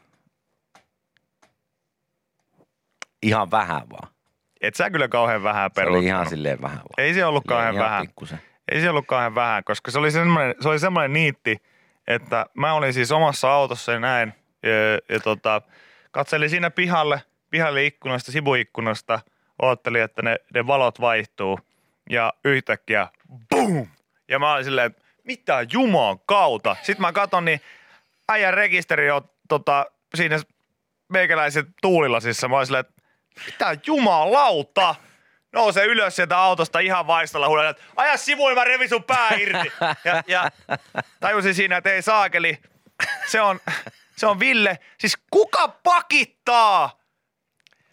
Speaker 4: Ihan vähän vaan.
Speaker 3: Et sä kyllä kauhean vähän
Speaker 4: Se oli
Speaker 3: peruuttanut.
Speaker 4: ihan silleen vähän vaan.
Speaker 3: Ei se ollut kauhean
Speaker 4: Ihan
Speaker 3: vähän.
Speaker 4: pikkusen.
Speaker 3: Ei se ollut kauhean vähän, koska se oli semmoinen, se oli semmoinen niitti, että mä olin siis omassa autossa ja näin. Ja, ja tota, katselin siinä pihalle, pihalle ikkunasta, sivuikkunasta, oottelin, että ne, ne valot vaihtuu. Ja yhtäkkiä, boom! Ja mä olin silleen, mitä juman kautta. Sitten mä katon, niin äijän rekisteri on tota, siinä meikäläiset tuulilasissa. Mä olin silleen, että mitä jumalauta? Nousee ylös sieltä autosta ihan vaistalla huudella, että aja sivuun, mä revin sun pää irti. Ja, ja tajusin siinä, että ei saakeli, se on, se on Ville. Siis kuka pakittaa?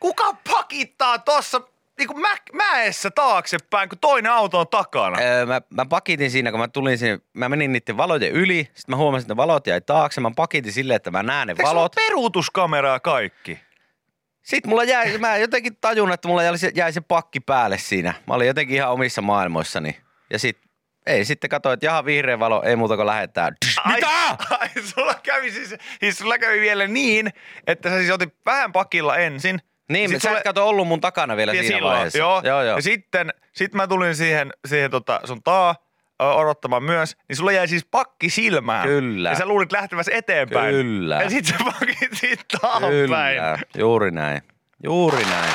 Speaker 3: Kuka pakittaa tossa niinku mä, mäessä taaksepäin, kun toinen auto on takana?
Speaker 4: Öö, mä, mä pakitin siinä, kun mä tulin sinne, mä menin niiden valojen yli, sitten mä huomasin, että ne valot jäi taakse. Mä pakitin silleen, että mä näen ne
Speaker 3: Eikö
Speaker 4: valot.
Speaker 3: ole peruutuskamera ja kaikki?
Speaker 4: Sitten mulla jäi, mä jotenkin tajun, että mulla jäi se, jäi se pakki päälle siinä. Mä olin jotenkin ihan omissa maailmoissani. Ja sitten, ei sitten katsoin, että jaha vihreä valo, ei muuta kuin lähetään.
Speaker 3: Mitä? Ai, ai, sulla kävi siis, siis sulla kävi vielä niin, että sä siis otit vähän pakilla ensin.
Speaker 4: Niin,
Speaker 3: Sit
Speaker 4: sä et kato ollut mun takana vielä siinä
Speaker 3: silloin,
Speaker 4: vaiheessa.
Speaker 3: Joo,
Speaker 4: joo, joo.
Speaker 3: Ja sitten sit mä tulin siihen, siihen tota sun taa odottamaan myös, niin sulla jäi siis pakki silmään.
Speaker 4: Kyllä.
Speaker 3: Ja sä luulit lähtevässä eteenpäin.
Speaker 4: Kyllä.
Speaker 3: Ja sit sä pakit siitä taan päin.
Speaker 4: Kyllä, juuri näin. Juuri näin.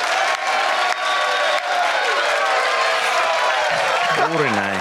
Speaker 4: Juuri näin.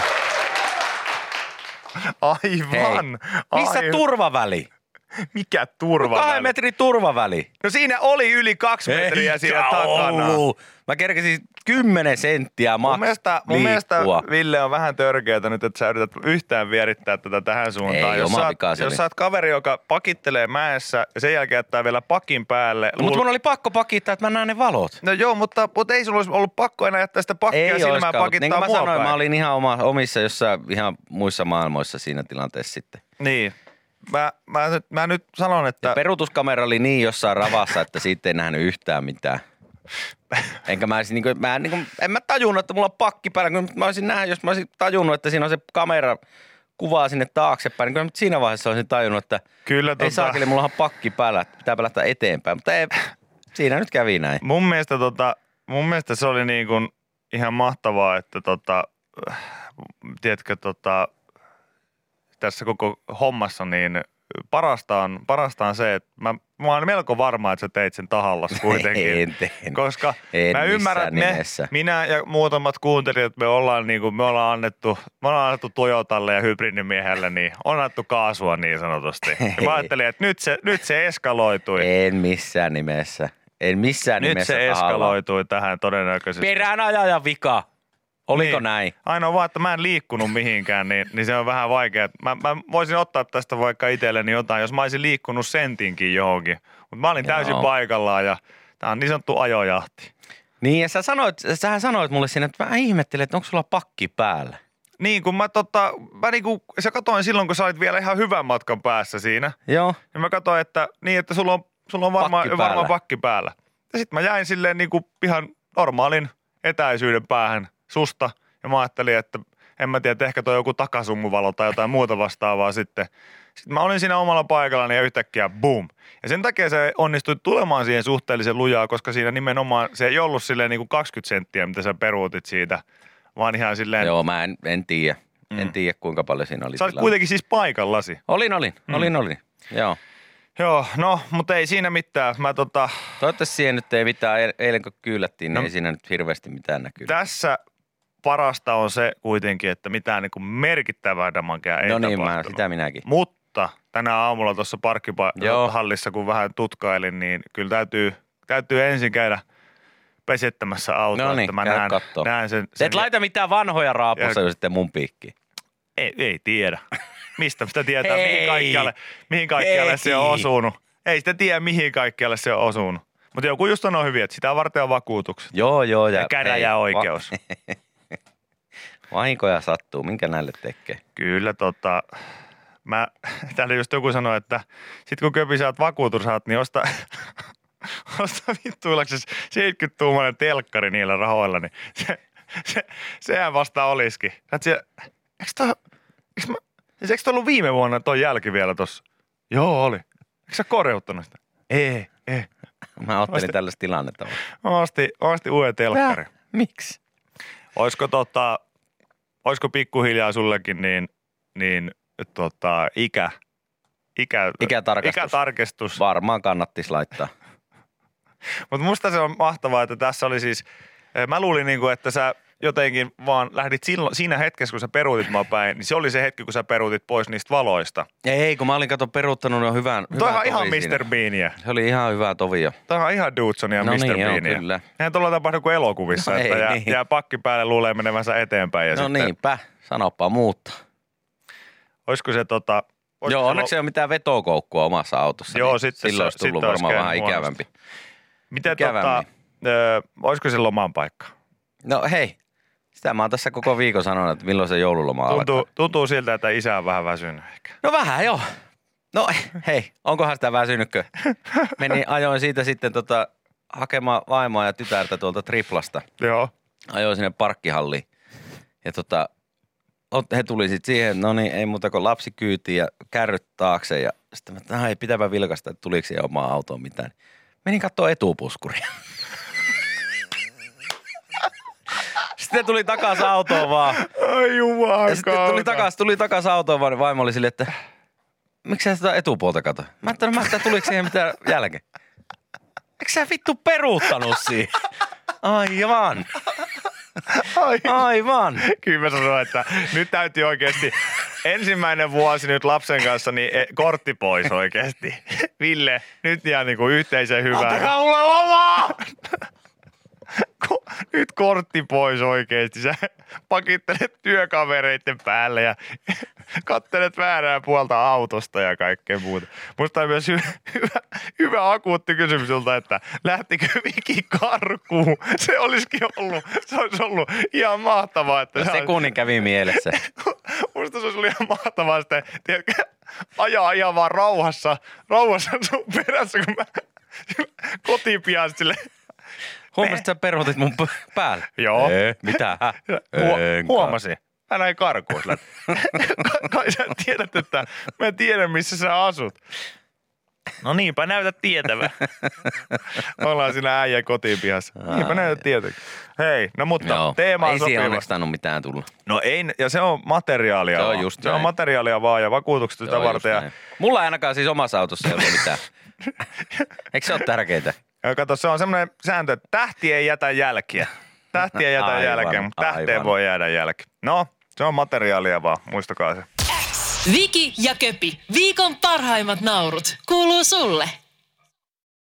Speaker 3: Aivan.
Speaker 4: Hei, missä
Speaker 3: Aivan.
Speaker 4: turvaväli?
Speaker 3: Mikä turva?
Speaker 4: Kahden metrin turvaväli.
Speaker 3: No siinä oli yli kaksi metriä siinä
Speaker 4: Eikä
Speaker 3: takana.
Speaker 4: ollut. Mä kerkesin 10 senttiä maks
Speaker 3: Mun mielestä, mun mielestä. Ville on vähän törkeätä nyt, että sä yrität yhtään vierittää tätä tähän suuntaan.
Speaker 4: Ei,
Speaker 3: jos, sä, oot, jos sä oot kaveri, joka pakittelee mäessä ja sen jälkeen jättää vielä pakin päälle.
Speaker 4: No, mutta mun oli pakko pakittaa, että mä näen ne valot.
Speaker 3: No joo, mutta, mutta ei sulla olisi ollut pakko enää jättää sitä pakkia
Speaker 4: Ei
Speaker 3: silmään
Speaker 4: mutta
Speaker 3: pakittaa
Speaker 4: niin mä sanoin,
Speaker 3: päin.
Speaker 4: mä olin ihan oma, omissa jossain ihan muissa maailmoissa siinä tilanteessa sitten.
Speaker 3: Niin. Mä, mä, nyt, mä nyt sanon, että...
Speaker 4: Ja peruutuskamera oli niin jossain ravassa, että siitä ei nähnyt yhtään mitään. Enkä mä, niin kuin, mä, niin kuin, en mä tajunnut, että mulla on pakki päällä. Kun mä olisin nähnyt, jos mä olisin tajunnut, että siinä on se kamera kuvaa sinne taaksepäin, niin kyllä siinä vaiheessa olisin tajunnut, että
Speaker 3: Kyllä
Speaker 4: ei
Speaker 3: tota,
Speaker 4: saakeli, mulla on pakki päällä, että pitää lähteä eteenpäin. Mutta ei, siinä nyt kävi näin.
Speaker 3: mun, mielestä, tota, mun mielestä se oli niin kuin ihan mahtavaa, että tota, tiedätkö, tota, tässä koko hommassa, niin parasta on, parasta on se, että mä, mä oon melko varma, että sä teit sen tahallas kuitenkin.
Speaker 4: En tehnyt.
Speaker 3: Koska
Speaker 4: En
Speaker 3: mä ymmärrän, me,
Speaker 4: nimessä.
Speaker 3: minä ja muutamat kuuntelijat, me ollaan, niin kuin, me ollaan annettu, me ollaan annettu Toyotalle ja hybridimiehelle, niin on annettu kaasua niin sanotusti. Ja mä ajattelin, että nyt se, nyt se eskaloitui.
Speaker 4: En missään nimessä. En missään
Speaker 3: nyt
Speaker 4: nimessä
Speaker 3: se eskaloitui tähän todennäköisesti.
Speaker 4: Perään ajajan vika. Oliko
Speaker 3: Niin.
Speaker 4: näin?
Speaker 3: Ainoa vaan, että mä en liikkunut mihinkään, niin, niin se on vähän vaikea. Mä, mä voisin ottaa tästä vaikka itselleni jotain, jos mä olisin liikkunut sentinkin johonkin. Mutta mä olin täysin
Speaker 4: Joo.
Speaker 3: paikallaan ja tää on niin sanottu ajojahti.
Speaker 4: Niin ja sä sanoit, sähän sanoit mulle siinä, että mä ihmettelin, että onko sulla pakki päällä.
Speaker 3: Niin, kun mä tota, mä niinku, sä katoin silloin, kun sä olit vielä ihan hyvän matkan päässä siinä.
Speaker 4: Joo.
Speaker 3: Ja mä katsoin, että niin, että sulla on, sulla on varmaan
Speaker 4: Pakki
Speaker 3: varma pakki päällä. Ja sitten mä jäin silleen niinku ihan normaalin etäisyyden päähän susta. Ja mä ajattelin, että en mä tiedä, että ehkä toi joku takasummuvalo tai jotain muuta vastaavaa sitten. Sitten mä olin siinä omalla paikallani ja yhtäkkiä boom. Ja sen takia se onnistui tulemaan siihen suhteellisen lujaa, koska siinä nimenomaan se ei ollut silleen niinku 20 senttiä, mitä sä peruutit siitä, vaan ihan silleen,
Speaker 4: Joo, mä en, en tiedä. En tiedä, kuinka paljon siinä oli
Speaker 3: sä olit kuitenkin siis paikallasi.
Speaker 4: Olin, olin.
Speaker 3: Mm.
Speaker 4: Olin, olin. Joo.
Speaker 3: Joo, no, mutta ei siinä mitään. Mä tota,
Speaker 4: Toivottavasti siihen nyt ei mitään, Eil- eilen kun kyyllättiin, niin
Speaker 3: No.
Speaker 4: ei siinä nyt hirveästi mitään näkynyt.
Speaker 3: tässä parasta on se kuitenkin, että mitään niin kuin merkittävää damankea ei
Speaker 4: no niin, mä, sitä minäkin.
Speaker 3: Mutta tänä aamulla tuossa parkkihallissa, kun vähän tutkailin, niin kyllä täytyy, täytyy ensin käydä pesettämässä autoa,
Speaker 4: No niin,
Speaker 3: että mä näen,
Speaker 4: kattoo.
Speaker 3: näen sen. Sen
Speaker 4: et laita mitään vanhoja raapussa
Speaker 3: Ja-
Speaker 4: jo sitten mun piikkiin.
Speaker 3: ei, ei tiedä. Mistä sitä tietää,
Speaker 4: Hei.
Speaker 3: mihin kaikkialle, mihin kaikkialle se on osunut. Ei sitä tiedä, mihin kaikkialle se on osunut. Mutta joku just sanoo hyvin, että sitä varten on vakuutukset.
Speaker 4: Joo, joo. Ja,
Speaker 3: Ja käräjäoikeus.
Speaker 4: Va- vahinkoja sattuu, minkä näille tekee?
Speaker 3: Kyllä tota, mä, täällä just joku sanoi, että sit kun köpi saat vakuutusrahat, niin osta, osta vittuillaksesi 70-tuumainen telkkari niillä rahoilla, niin se, se, sehän vasta olisikin. Sä siellä, eikö toi, eikö, mä, siis eikö toi ollut viime vuonna toi jälki vielä tossa? Joo, oli. Eikö sä korjauttanut sitä? Ei, ei.
Speaker 4: Mä ottelin
Speaker 3: Vasta-
Speaker 4: tällaista tilannetta.
Speaker 3: Mä ostin, ostin uuden telkkari.
Speaker 4: Miksi?
Speaker 3: Olisiko tota, olisiko pikkuhiljaa sullekin niin, niin tota, ikä, ikä,
Speaker 4: Ikätarkastus.
Speaker 3: ikätarkistus.
Speaker 4: Varmaan kannattis laittaa.
Speaker 3: Mutta musta se on mahtavaa, että tässä oli siis, eh, mä luulin niinku, että sä jotenkin vaan lähdit silloin, siinä hetkessä, kun sä peruutit mua päin, niin se oli se hetki, kun sä peruutit pois niistä valoista.
Speaker 4: Ei, kun mä olin kato peruuttanut jo hyvän,
Speaker 3: Toi
Speaker 4: hyvän
Speaker 3: on ihan
Speaker 4: siinä.
Speaker 3: Mr. Beania.
Speaker 4: Se oli ihan hyvä tovio.
Speaker 3: Toi on ihan Dudsonia
Speaker 4: No
Speaker 3: Mr.
Speaker 4: niin, joo,
Speaker 3: Beania.
Speaker 4: kyllä.
Speaker 3: Eihän tuolla tapahdu kuin elokuvissa,
Speaker 4: No
Speaker 3: että
Speaker 4: ei
Speaker 3: jää,
Speaker 4: niin.
Speaker 3: jää pakki päälle luulee menevänsä eteenpäin. Ja
Speaker 4: no
Speaker 3: sitten,
Speaker 4: niinpä, sanopa muutta.
Speaker 3: Olisiko se tota... olisiko
Speaker 4: Joo,
Speaker 3: se
Speaker 4: onneksi ei ole mitään vetokoukkua omassa autossa.
Speaker 3: Joo,
Speaker 4: niin
Speaker 3: sitten
Speaker 4: silloin
Speaker 3: se-
Speaker 4: olisi tullut
Speaker 3: olisi
Speaker 4: varmaan vähän ikävämpi.
Speaker 3: Miten tota,
Speaker 4: Ikävämmin.
Speaker 3: ö, olisiko se loman paikka?
Speaker 4: No hei, sitä mä oon tässä koko viikon sanonut, että milloin se joululoma
Speaker 3: Tuntuu,
Speaker 4: alkaa.
Speaker 3: tuntuu siltä, että isä on vähän väsynyt ehkä.
Speaker 4: No vähän joo. No hei, onkohan sitä väsynytkö? Menin, ajoin siitä sitten tota, hakemaan vaimoa ja tytärtä tuolta Triplasta.
Speaker 3: Joo.
Speaker 4: Ajoin sinne parkkihalliin. Ja tota, ot- he tuli sitten siihen, no niin, ei muuta kuin lapsi kyytiin ja kärryt taakse. Ja sitten mä, että ei pitävä vilkasta, että tuliko siihen omaan autoon mitään. Menin katsoa etupuskuria. Sitten tuli takaisin autoon vaan.
Speaker 3: Ai jumaa
Speaker 4: Ja sitten tuli takaisin, tuli takaisin autoon vaan, niin vaimo oli silleen, että miksi sä sitä etupuolta kato? Mä ajattelin, mä ajattelin, tuliko siihen mitään jälkeen. Eikö sä vittu peruuttanut siihen? Aivan,
Speaker 3: Ai.
Speaker 4: aivan.
Speaker 3: Kyllä mä sanoin, että nyt täytyy oikeasti ensimmäinen vuosi nyt lapsen kanssa, niin e- kortti pois oikeasti. Ville, nyt jää niinku yhteisen hyvää.
Speaker 4: Antakaa mulle lomaa!
Speaker 3: Ko- nyt kortti pois oikeesti. Sä pakittelet työkavereiden päälle ja kattelet väärää puolta autosta ja kaikkea muuta. Musta on myös hy- hyvä, hyvä akuutti kysymys sulta, että lähtikö Viki karkuun? Se olisikin ollut, se olisi ollut ihan mahtavaa. Että
Speaker 4: No
Speaker 3: sä-
Speaker 4: sekunnin kävi mielessä.
Speaker 3: Musta se olisi ollut ihan mahtavaa sitten, tiedätkö, ajaa ihan vaan rauhassa, rauhassa sun perässä, kun mä kotipian sille.
Speaker 4: Huomasit, sä peruutit mun päälle?
Speaker 3: Joo.
Speaker 4: Ei, mitä?
Speaker 3: Huo- huomasin. Mä näin karkuun sillä. Ka- Kai sä tiedät, että mä en tiedä, missä sä asut. No niinpä näytä tietävä. Ollaan siinä äijä kotiin pihassa. Niinpä näytä tietävä. Hei, no mutta
Speaker 4: Joo.
Speaker 3: teema on
Speaker 4: Ei
Speaker 3: sopiva.
Speaker 4: onneksi tainnut mitään tulla.
Speaker 3: No ei, ja se on materiaalia
Speaker 4: Se on
Speaker 3: vaan.
Speaker 4: just
Speaker 3: Se on materiaalia vaan ja vakuutukset
Speaker 4: Se
Speaker 3: sitä varten. Ja.
Speaker 4: Mulla ei ainakaan siis omassa autossa ei ole mitään. Eikö se ole tärkeintä?
Speaker 3: Ja kato, se on semmoinen sääntö, että tähti ei jätä jälkiä. Tähti ei jätä
Speaker 4: Aivan,
Speaker 3: jälkeen, mutta tähteen
Speaker 4: aivan.
Speaker 3: voi jäädä jälki. No, se on materiaalia vaan, muistakaa se.
Speaker 2: Viki ja Köpi, viikon parhaimmat naurut, kuuluu sulle.